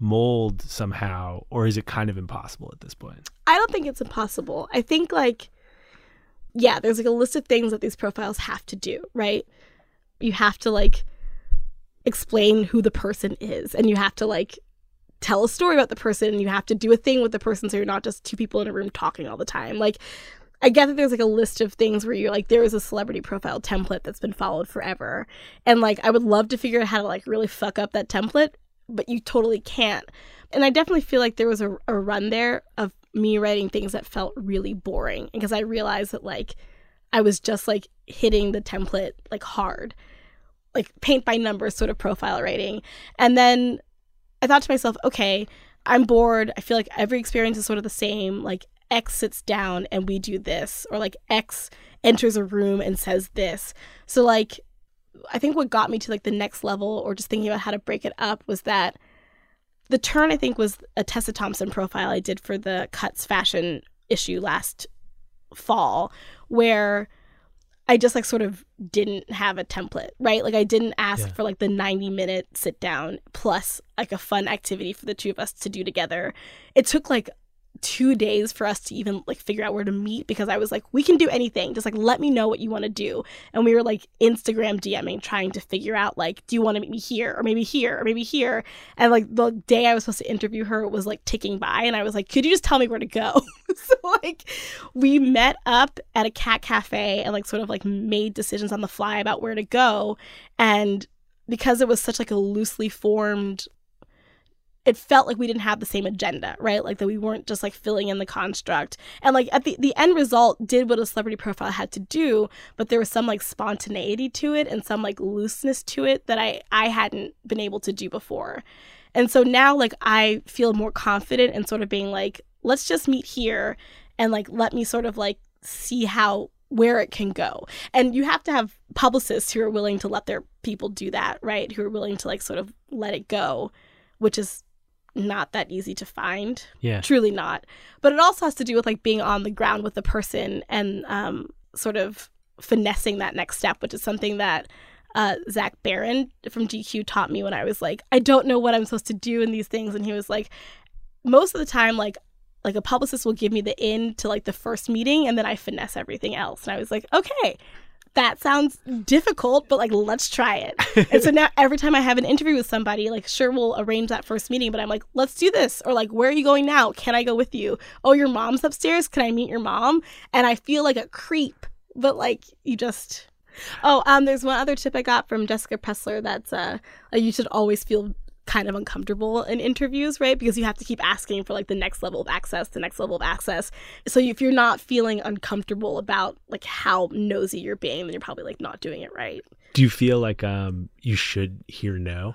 mold somehow or is it kind of impossible at this point I don't think it's impossible. I think like yeah, there's like a list of things that these profiles have to do, right? You have to like explain who the person is and you have to like tell a story about the person and you have to do a thing with the person so you're not just two people in a room talking all the time. Like I get that there's like a list of things where you're like there is a celebrity profile template that's been followed forever. And like I would love to figure out how to like really fuck up that template, but you totally can't. And I definitely feel like there was a, a run there of me writing things that felt really boring because I realized that like I was just like hitting the template like hard, like paint by numbers sort of profile writing. And then I thought to myself, okay, I'm bored. I feel like every experience is sort of the same. Like X sits down and we do this, or like X enters a room and says this. So like I think what got me to like the next level or just thinking about how to break it up was that the turn I think was a Tessa Thompson profile I did for the Cut's fashion issue last fall where I just like sort of didn't have a template, right? Like I didn't ask Yeah. for like the 90 minute sit down plus like a fun activity for the two of us to do together. It took like two days for us to even like figure out where to meet because I was like, we can do anything. Just like let me know what you want to do. And we were like Instagram DMing, trying to figure out like, do you want to meet me here or maybe here or maybe here? And like the day I was supposed to interview her was like ticking by, and I was like, could you just tell me where to go? so like we met up at a cat cafe and like sort of like made decisions on the fly about where to go. And because it was such like a loosely formed it felt like we didn't have the same agenda, right? Like that we weren't just like filling in the construct. And like at the the end result did what a celebrity profile had to do, but there was some like spontaneity to it and some like looseness to it that I I hadn't been able to do before. And so now like I feel more confident in sort of being like let's just meet here and like let me sort of like see how where it can go. And you have to have publicists who are willing to let their people do that, right? Who are willing to like sort of let it go, which is not that easy to find. yeah Truly not. But it also has to do with like being on the ground with the person and um, sort of finessing that next step, which is something that uh, Zach Baron from GQ taught me when I was like, I don't know what I'm supposed to do in these things. And he was like, most of the time, like, like a publicist will give me the in to like the first meeting and then I finesse everything else. And I was like, okay, that sounds difficult, but like let's try it. and so now every time I have an interview with somebody, like sure we'll arrange that first meeting, but I'm like, let's do this. Or like, where are you going now? Can I go with you? Oh, your mom's upstairs. Can I meet your mom? And I feel like a creep, but like you just Oh, um, there's one other tip I got from Jessica Pressler that's uh, uh, you should always feel kind of uncomfortable in interviews, right? Because you have to keep asking for like the next level of access, the next level of access. So if you're not feeling uncomfortable about like how nosy you're being, then you're probably like not doing it right. do you feel like um you should hear no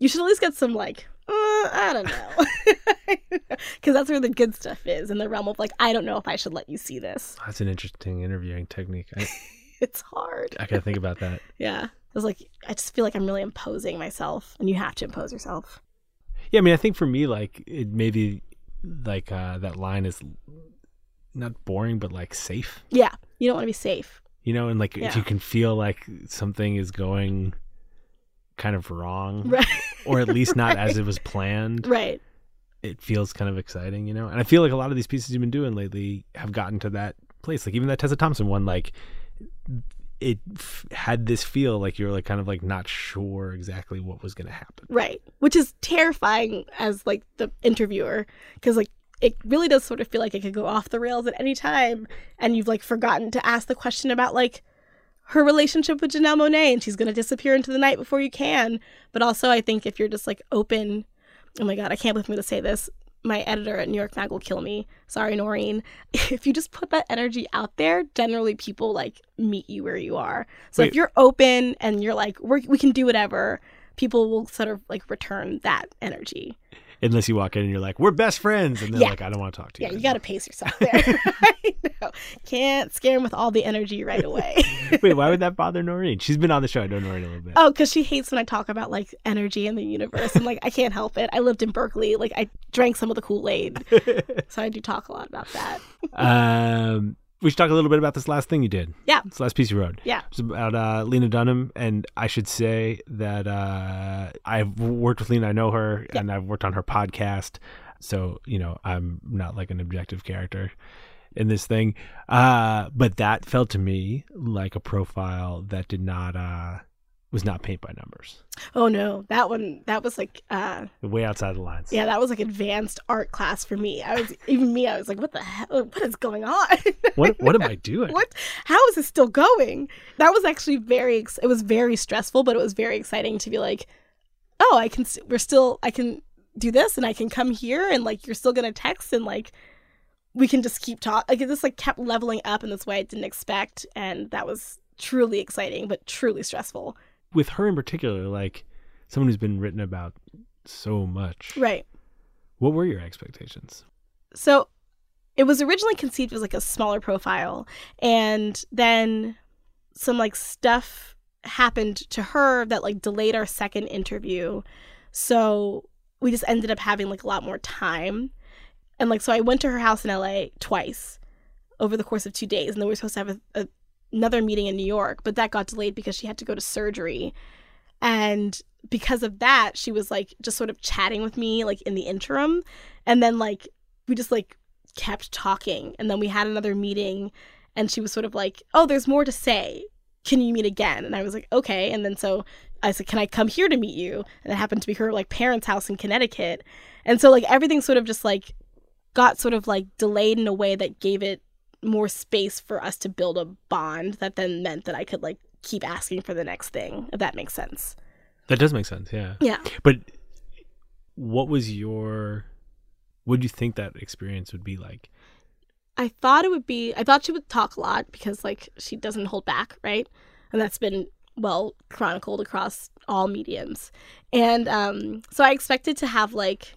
You should at least get some like, uh, I don't know, because that's where the good stuff is in the realm of like, I don't know if I should let you see this. that's an interesting interviewing technique i, It's hard. I gotta think about that Yeah. Was like, I just feel like I'm really imposing myself, and you have to impose yourself. Yeah, I mean, I think for me, like it maybe like uh, that line is not boring, but like safe. Yeah, you don't want to be safe. You know, and like Yeah. if you can feel like something is going kind of wrong, Right. or at least not as it was planned, Right. it feels kind of exciting. You know, and I feel like a lot of these pieces you've been doing lately have gotten to that place. Like even that Tessa Thompson one, like it f- had this feel like you were like kind of like not sure exactly what was going to happen. Right. Which is terrifying as like the interviewer because like it really does sort of feel like it could go off the rails at any time and you've like forgotten to ask the question about like her relationship with Janelle Monáe and she's going to disappear into the night before you can. But also, I think if you're just like open, oh my God, I can't believe me to say this. My editor at New York Mag will kill me. Sorry, Noreen. If you just put that energy out there, generally people like meet you where you are. So Wait. if you're open and you're like, We're, we can do whatever, people will sort of like return that energy. Unless you walk in and you're like, "We're best friends," and they're Yeah. like, "I don't want to talk to you." Yeah, you got to pace yourself there. Can't scare him with all the energy right away. Wait, why would that bother Noreen? She's been on the show. I know Noreen a little bit. Oh, because she hates when I talk about like energy in the universe. I'm like, I can't help it. I lived in Berkeley. Like, I drank some of the Kool Aid. so I do talk a lot about that. Um, we should talk a little bit about this last thing you did. Yeah. This last piece you wrote. Yeah. It's about uh, Lena Dunham, and I should say that uh, I've worked with Lena. I know her, Yeah. and I've worked on her podcast. So you know, I'm not like an objective character in this thing. Uh, but that felt to me like a profile that did not uh, was not paint by numbers, Oh, no. That one, that was like, uh, way outside the lines. yeah, that was like advanced art class for me. I was, even me, I was like, what the hell? What is going on? What what am I doing? what how is this still going that was actually very. It was very stressful but it was very exciting to be like oh i can we're still i can do this and i can come here and like you're still gonna text and like we can just keep talk like just like kept leveling up in this way i didn't expect and that was truly exciting but truly stressful With her in particular, like someone who's been written about so much. right What were your expectations? So it was originally conceived as like a smaller profile, and then some like stuff happened to her that like delayed our second interview. So we just ended up having like a lot more time. And like, so I went to her house in LA twice over the course of two days, and then we were supposed to have a, a, another meeting in New York, but that got delayed because she had to go to surgery. And because of that, she was like just sort of chatting with me like in the interim. And then like we just like kept talking. And then we had another meeting and she was sort of like, Oh, there's more to say. Can you meet again? And I was like, Okay. And then so I said, Can I come here to meet you? And it happened to be her like parents' house in Connecticut. And so like everything sort of just like got sort of like delayed in a way that gave it more space for us to build a bond that then meant that I could like keep asking for the next thing, if that makes sense. That does make sense, yeah. Yeah. But what was your what do you think that experience would be like? I thought it would be I thought she would talk a lot because like she doesn't hold back, right? And that's been well chronicled across all mediums. And um so I expected to have like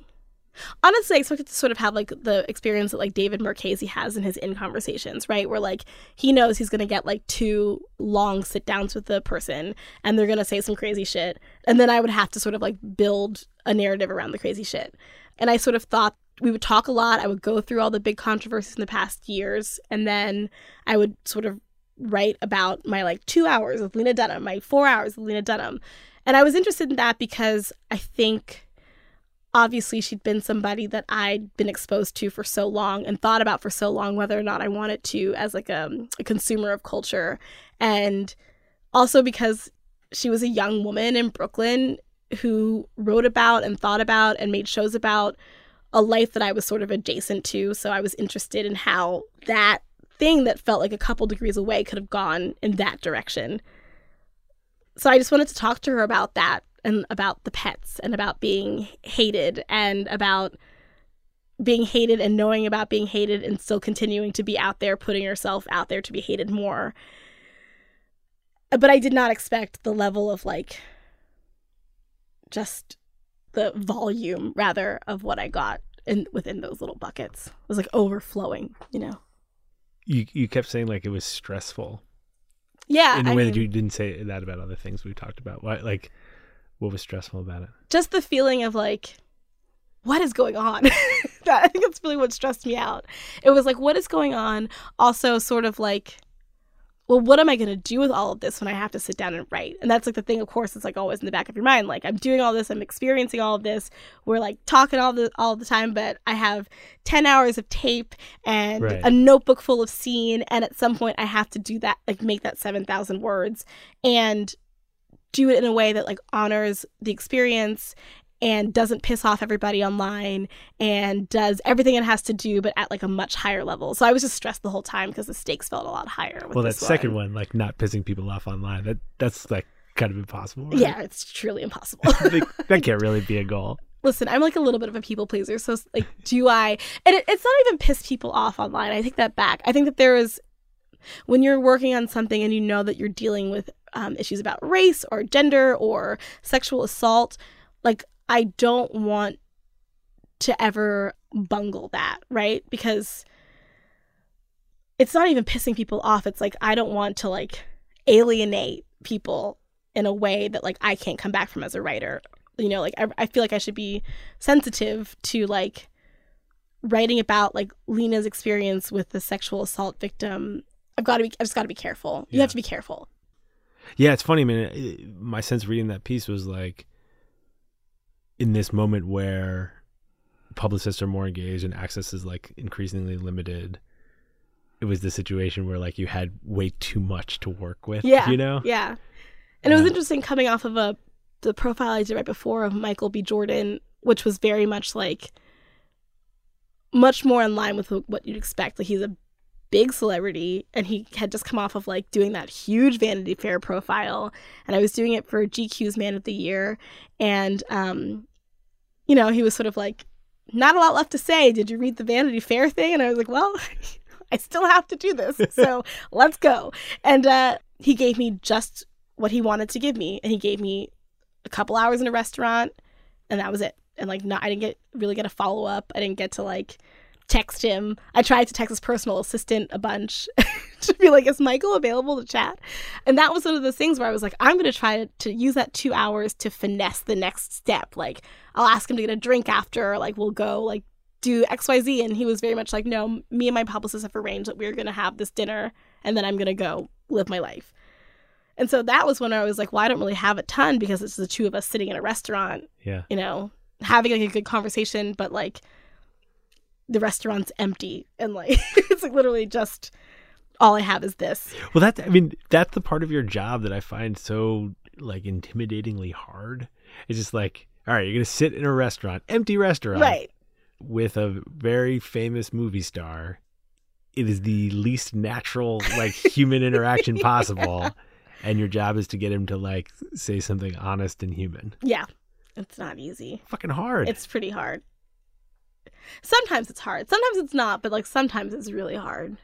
honestly I expected to sort of have like the experience that like David Marchese has in his in conversations, right? Where like he knows he's gonna get like two long sit downs with the person and they're gonna say some crazy shit. And then I would have to sort of like build a narrative around the crazy shit. And I sort of thought we would talk a lot. I would go through all the big controversies in the past years, and then I would sort of write about my like two hours with Lena Dunham, my four hours with Lena Dunham. And I was interested in that because I think obviously she'd been somebody that I'd been exposed to for so long and thought about for so long whether or not I wanted to as like a, a consumer of culture. And also because she was a young woman in Brooklyn who wrote about and thought about and made shows about a life that I was sort of adjacent to. So I was interested in how that thing that felt like a couple degrees away could have gone in that direction. So I just wanted to talk to her about that and about the pets and about being hated and about being hated and knowing about being hated and still continuing to be out there, putting yourself out there to be hated more. But I did not expect the level of like just the volume rather of what I got in within those little buckets. It was like overflowing, you know. You you kept saying like it was stressful Yeah, in a I way mean, that you didn't say that about other things we talked about. Why like what was stressful about it? just the feeling of like what is going on? That i think that's really what stressed me out. It was like what is going on? Also sort of like well what am i going to do with all of this when i have to sit down and write? And that's like the thing of course it's like always in the back of your mind. Like i'm doing all this i'm experiencing all of this. We're like talking all the all the time but i have 10 hours of tape and Right. a notebook full of scene and at some point i have to do that like make that 7000 words. And do it in a way that like honors the experience and doesn't piss off everybody online and does everything it has to do, but at like a much higher level. So I was just stressed the whole time because the stakes felt a lot higher. With well, that second one, like not pissing people off online, that that's like kind of impossible. right? Yeah, it's truly impossible. That can't really be a goal. listen, I'm like a little bit of a people pleaser. So, like, do I, and it, it's not even piss people off online. I take that back. I think that there is, when you're working on something and you know that you're dealing with um, issues about race or gender or sexual assault, like, I don't want to ever bungle that, right? Because it's not even pissing people off. It's like, I don't want to like alienate people in a way that like I can't come back from as a writer you know like I, I feel like i should be sensitive to like writing about like lena's experience with the sexual assault victim i've got to be i just got to be careful you Yeah. have to be careful Yeah, it's funny, man. It- My sense reading that piece was like, in this moment where publicists are more engaged and access is like increasingly limited, it was the situation where like you had way too much to work with. yeah you know. yeah and it was Yeah. interesting coming off of a the profile i did right before of michael b jordan which was very much like much more in line with what you'd expect like he's a big celebrity and he had just come off of like doing that huge vanity fair profile and i was doing it for gq's man of the year and um you know he was sort of like not a lot left to say. Did you read the vanity fair thing? And i was like well i still have to do this so let's go. And uh he gave me just what he wanted to give me and he gave me a couple hours in a restaurant and that was it. And like not i didn't get really get a follow-up. I didn't get to like text him. I tried to text his personal assistant a bunch to be like is michael available to chat? And that was one of those things where i was like i'm going to try to, use that two hours to finesse the next step. Like i'll ask him to get a drink after or like we'll go like do xyz and he was very much like no me and my publicist have arranged that we're going to have this dinner and then i'm going to go live my life. And so that was when I was like, well, I don't really have a ton because it's the two of us sitting in a restaurant, Yeah. you know, having like a good conversation, but like the restaurant's empty and like it's like literally just all I have is this. Well, that I mean, that's the part of your job that I find so like intimidatingly hard. It's just like, all right, you're gonna sit in a restaurant, empty restaurant, Right. with a very famous movie star. It is the least natural like human interaction possible, and your job is to get him to like say something honest and human. Yeah. It's not easy. Fucking hard. It's pretty hard. Sometimes it's hard. Sometimes it's not, but like sometimes it's really hard.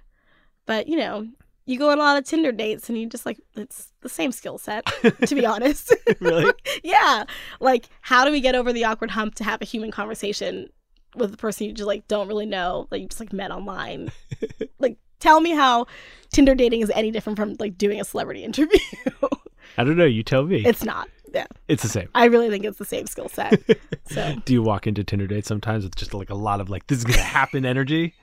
But you know, you go on a lot of Tinder dates and you just like it's the same skill set, to be honest. Really? yeah. Like how do we get over the awkward hump to have a human conversation with the person you just like don't really know that you just like met online? like tell me how Tinder dating is any different from like doing a celebrity interview. I don't know. You tell me. it's not. Yeah. it's the same. I really think it's the same skill set. So Do you walk into Tinder dates sometimes with just like a lot of like this is gonna happen energy,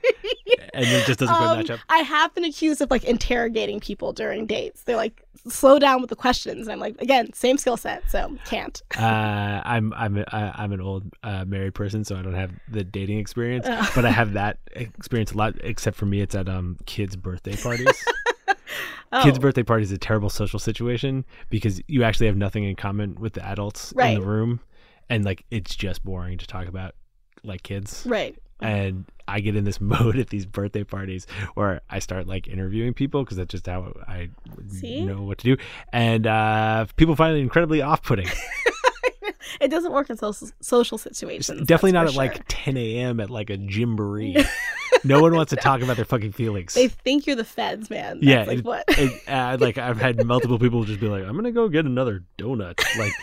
and it just doesn't Um, match up? I have been accused of like interrogating people during dates. They're like, slow down with the questions. And I'm like, again, same skill set, so can't. Uh, I'm I'm a, I- I'm an old uh, married person, so I don't have the dating experience, Ugh. but I have that experience a lot. Except for me, it's at um kids' birthday parties. Oh, Kids' birthday party is a terrible social situation because you actually have nothing in common with the adults in the room, and like it's just boring to talk about like kids. right. And I get in this mode at these birthday parties where I start like interviewing people because that's just how I See? know what to do, and uh, people find it incredibly off-putting. It doesn't work in social social situations. Definitely not at for like 10 a.m. at like a gymboree. no one wants to talk about their fucking feelings. They think you're the feds, man. That's yeah, like it- what? it- uh, like I've had multiple people just be like, "I'm gonna go get another donut." Like,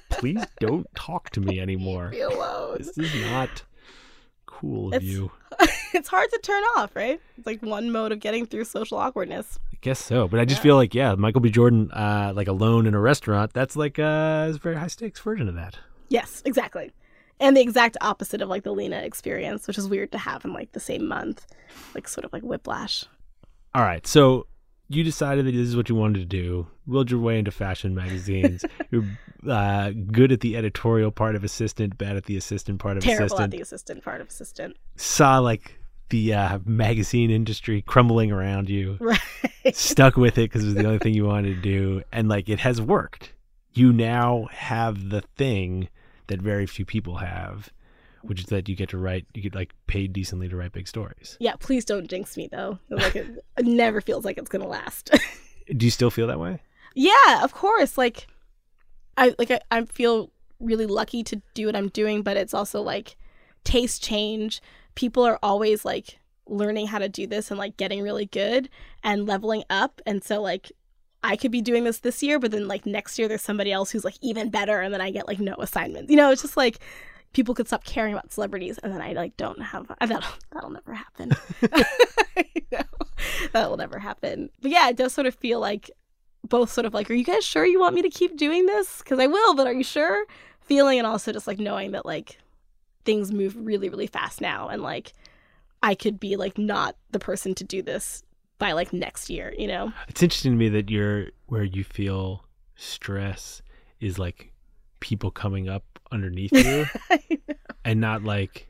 please don't talk to me anymore. Be alone. This is not cool of It's- you. it's hard to turn off, right? It's like one mode of getting through social awkwardness. I guess so, but I just feel like yeah, Michael B. Jordan, uh, like alone in a restaurant. That's like uh, a very high stakes version of that. Yes, exactly. And the exact opposite of like the Lena experience, which is weird to have in like the same month, like sort of like whiplash. All right, so you decided that this is what you wanted to do. Willed your way into fashion magazines. You're uh, good at the editorial part of assistant, bad at the assistant part of Terrible assistant. Terrible at the assistant part of assistant. Saw like the uh, magazine industry crumbling around you. Right. Stuck with it because it was the only thing you wanted to do, and like it has worked. You now have the thing that very few people have, which is that you get to write, you get like paid decently to write big stories. Yeah, please don't jinx me though. Like it, it never feels like it's gonna last. Do you still feel that way? yeah, of course. Like I like I, I feel really lucky to do what I'm doing, but it's also like taste change. People are always like learning how to do this and like getting really good and leveling up. And so like I could be doing this this year, but then like next year there's somebody else who's like even better, and then I get like no assignments. You know, it's just like people could stop caring about celebrities, and then I like don't have that'll that'll never happen. no, that will never happen. But yeah, it does sort of feel like both sort of like, are you guys sure you want me to keep doing this? Because I will, but are you sure? Feeling and also just like knowing that like things move really really fast now, and like I could be like not the person to do this by like next year. You know? It's interesting to me that you're where you feel stress is like people coming up underneath you and not like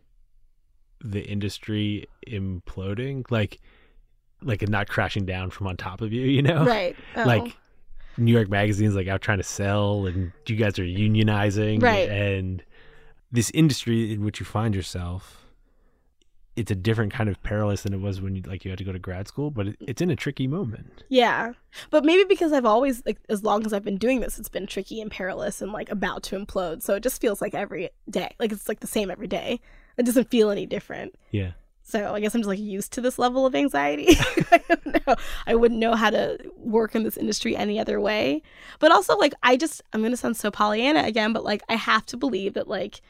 the industry imploding like like it not crashing down from on top of you you know right. Oh. like new york magazine's like out trying to sell and you guys are unionizing Right. and this industry in which you find yourself it's a different kind of perilous than it was when you like you had to go to grad school but it, it's in a tricky moment Yeah. But maybe because I've always like as long as I've been doing this, it's been tricky and perilous and like about to implode. So it just feels like every day. Like it's like the same every day. It doesn't feel any different. yeah So I guess I'm just like used to this level of anxiety. I don't know. I wouldn't know how to work in this industry any other way. But also like I just I'm gonna sound so Pollyanna again, but like I have to believe that like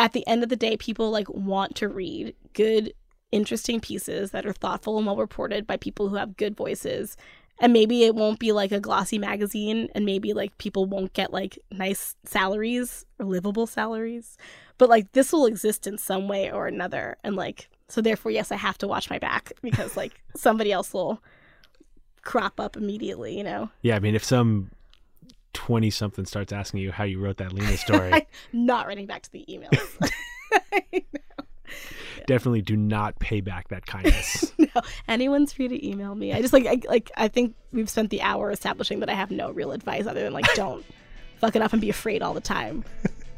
at the end of the day, people like want to read good, interesting pieces that are thoughtful and well reported by people who have good voices. And maybe it won't be like a glossy magazine, and maybe like people won't get like nice salaries or livable salaries. But like this will exist in some way or another. And like, so therefore, yes, I have to watch my back because like somebody else will crop up immediately, you know? Yeah, I mean, if some twenty something starts asking you how you wrote that Lena story, Not writing back to the emails. definitely do not pay back that kindness. no, anyone's free to email me. I just like I, like I think we've spent the hour establishing that I have no real advice other than like don't fuck it up and be afraid all the time.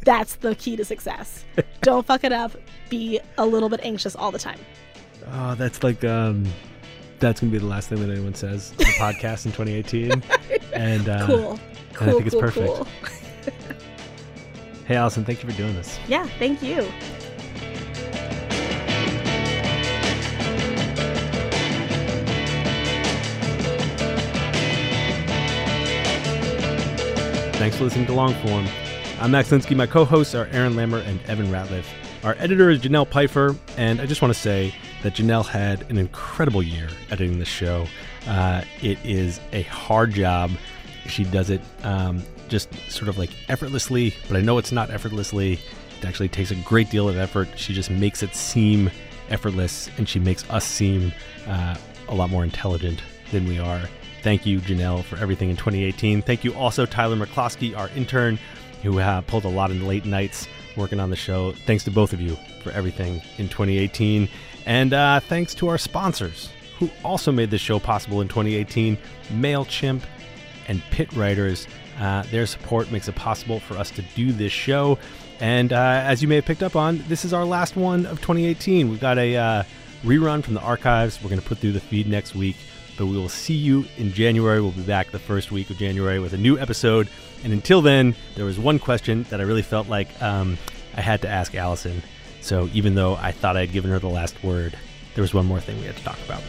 That's the key to success. Don't fuck it up. Be a little bit anxious all the time. oh, that's like um, that's gonna be the last thing that anyone says on the podcast in 2018. And uh, Cool. Cool. and I think it's cool, perfect. cool. Hey, Allison, thank you for doing this. Yeah. Thank you. Thanks for listening to Longform. I'm Max Linsky. My co-hosts are Aaron Lammer and Evan Ratliff. Our editor is Janelle Pfeiffer, and I just want to say that Janelle had an incredible year editing the show. Uh, it is a hard job. She does it um, just sort of like effortlessly, but I know it's not effortlessly. It actually takes a great deal of effort. She just makes it seem effortless, and she makes us seem uh, a lot more intelligent than we are. Thank you, Janelle, for everything in 2018. Thank you also, Tyler McCloskey, our intern, who uh, pulled a lot of late nights working on the show. Thanks to both of you for everything in 2018. And uh, thanks to our sponsors, who also made this show possible in 2018 MailChimp and Pit Writers. Uh, their support makes it possible for us to do this show. And uh, as you may have picked up on, this is our last one of 2018. We've got a uh, rerun from the archives we're going to put through the feed next week. But we will see you in January. We'll be back the first week of January with a new episode. And until then, there was one question that I really felt like um, I had to ask Allison. So even though I thought I had given her the last word, there was one more thing we had to talk about.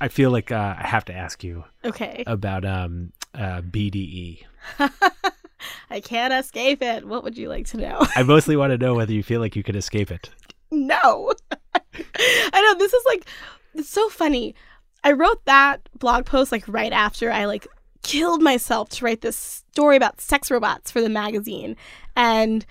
I feel like uh, I have to ask you Okay. about um, uh, BDE. I can't escape it. What would you like to know? I mostly want to know whether you feel like you could escape it. no. I know this is like it's so funny. I wrote that blog post like right after I like killed myself to write this story about sex robots for the magazine. And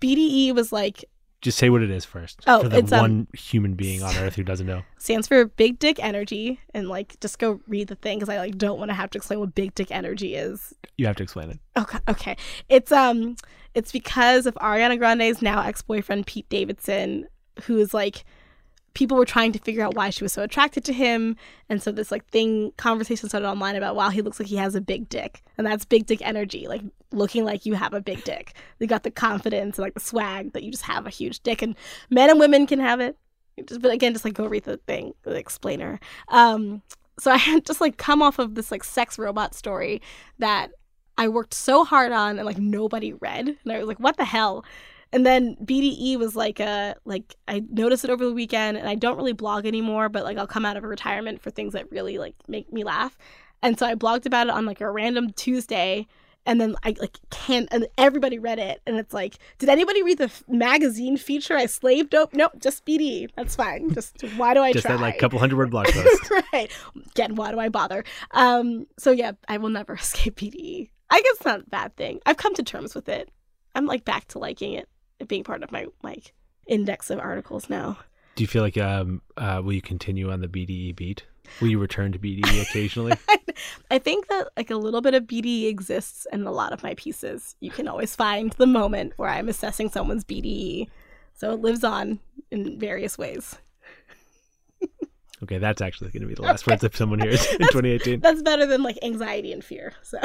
BDE was like Just say what it is first. Oh, for the it's, um, one human being on Earth who doesn't know. stands for big dick energy and like just go read the thing because I like don't want to have to explain what big dick energy is. You have to explain it. Okay, okay. It's um it's because of Ariana Grande's now ex-boyfriend Pete Davidson who is like people were trying to figure out why she was so attracted to him. And so this like thing conversation started online about wow, he looks like he has a big dick. And that's big dick energy, like looking like you have a big dick. You got the confidence and like the swag that you just have a huge dick. And men and women can have it. Just, but again, just like go read the thing, the explainer. Um, so I had just like come off of this like sex robot story that I worked so hard on and like nobody read. And I was like, what the hell? And then BDE was like a like I noticed it over the weekend and I don't really blog anymore, but like I'll come out of a retirement for things that really like make me laugh. And so I blogged about it on like a random Tuesday and then I like can't and everybody read it and it's like did anybody read the f- magazine feature I slaved up nope just BD that's fine. Just why do I Just try? that like couple hundred word blog post. right. Again why do I bother? Um so yeah I will never escape BD I guess it's not a bad thing. I've come to terms with it. I'm like back to liking it being part of my like index of articles now Do you feel like um uh will you continue on the BDE beat? Will you return to BDE occasionally? I think that like a little bit of BDE exists in a lot of my pieces. You can always find the moment where I'm assessing someone's BDE. So it lives on in various ways. okay, that's actually going to be the last words of someone here in 2018. That's better than like anxiety and fear. So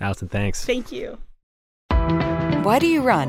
Allison, thanks. thank you. Why do you run?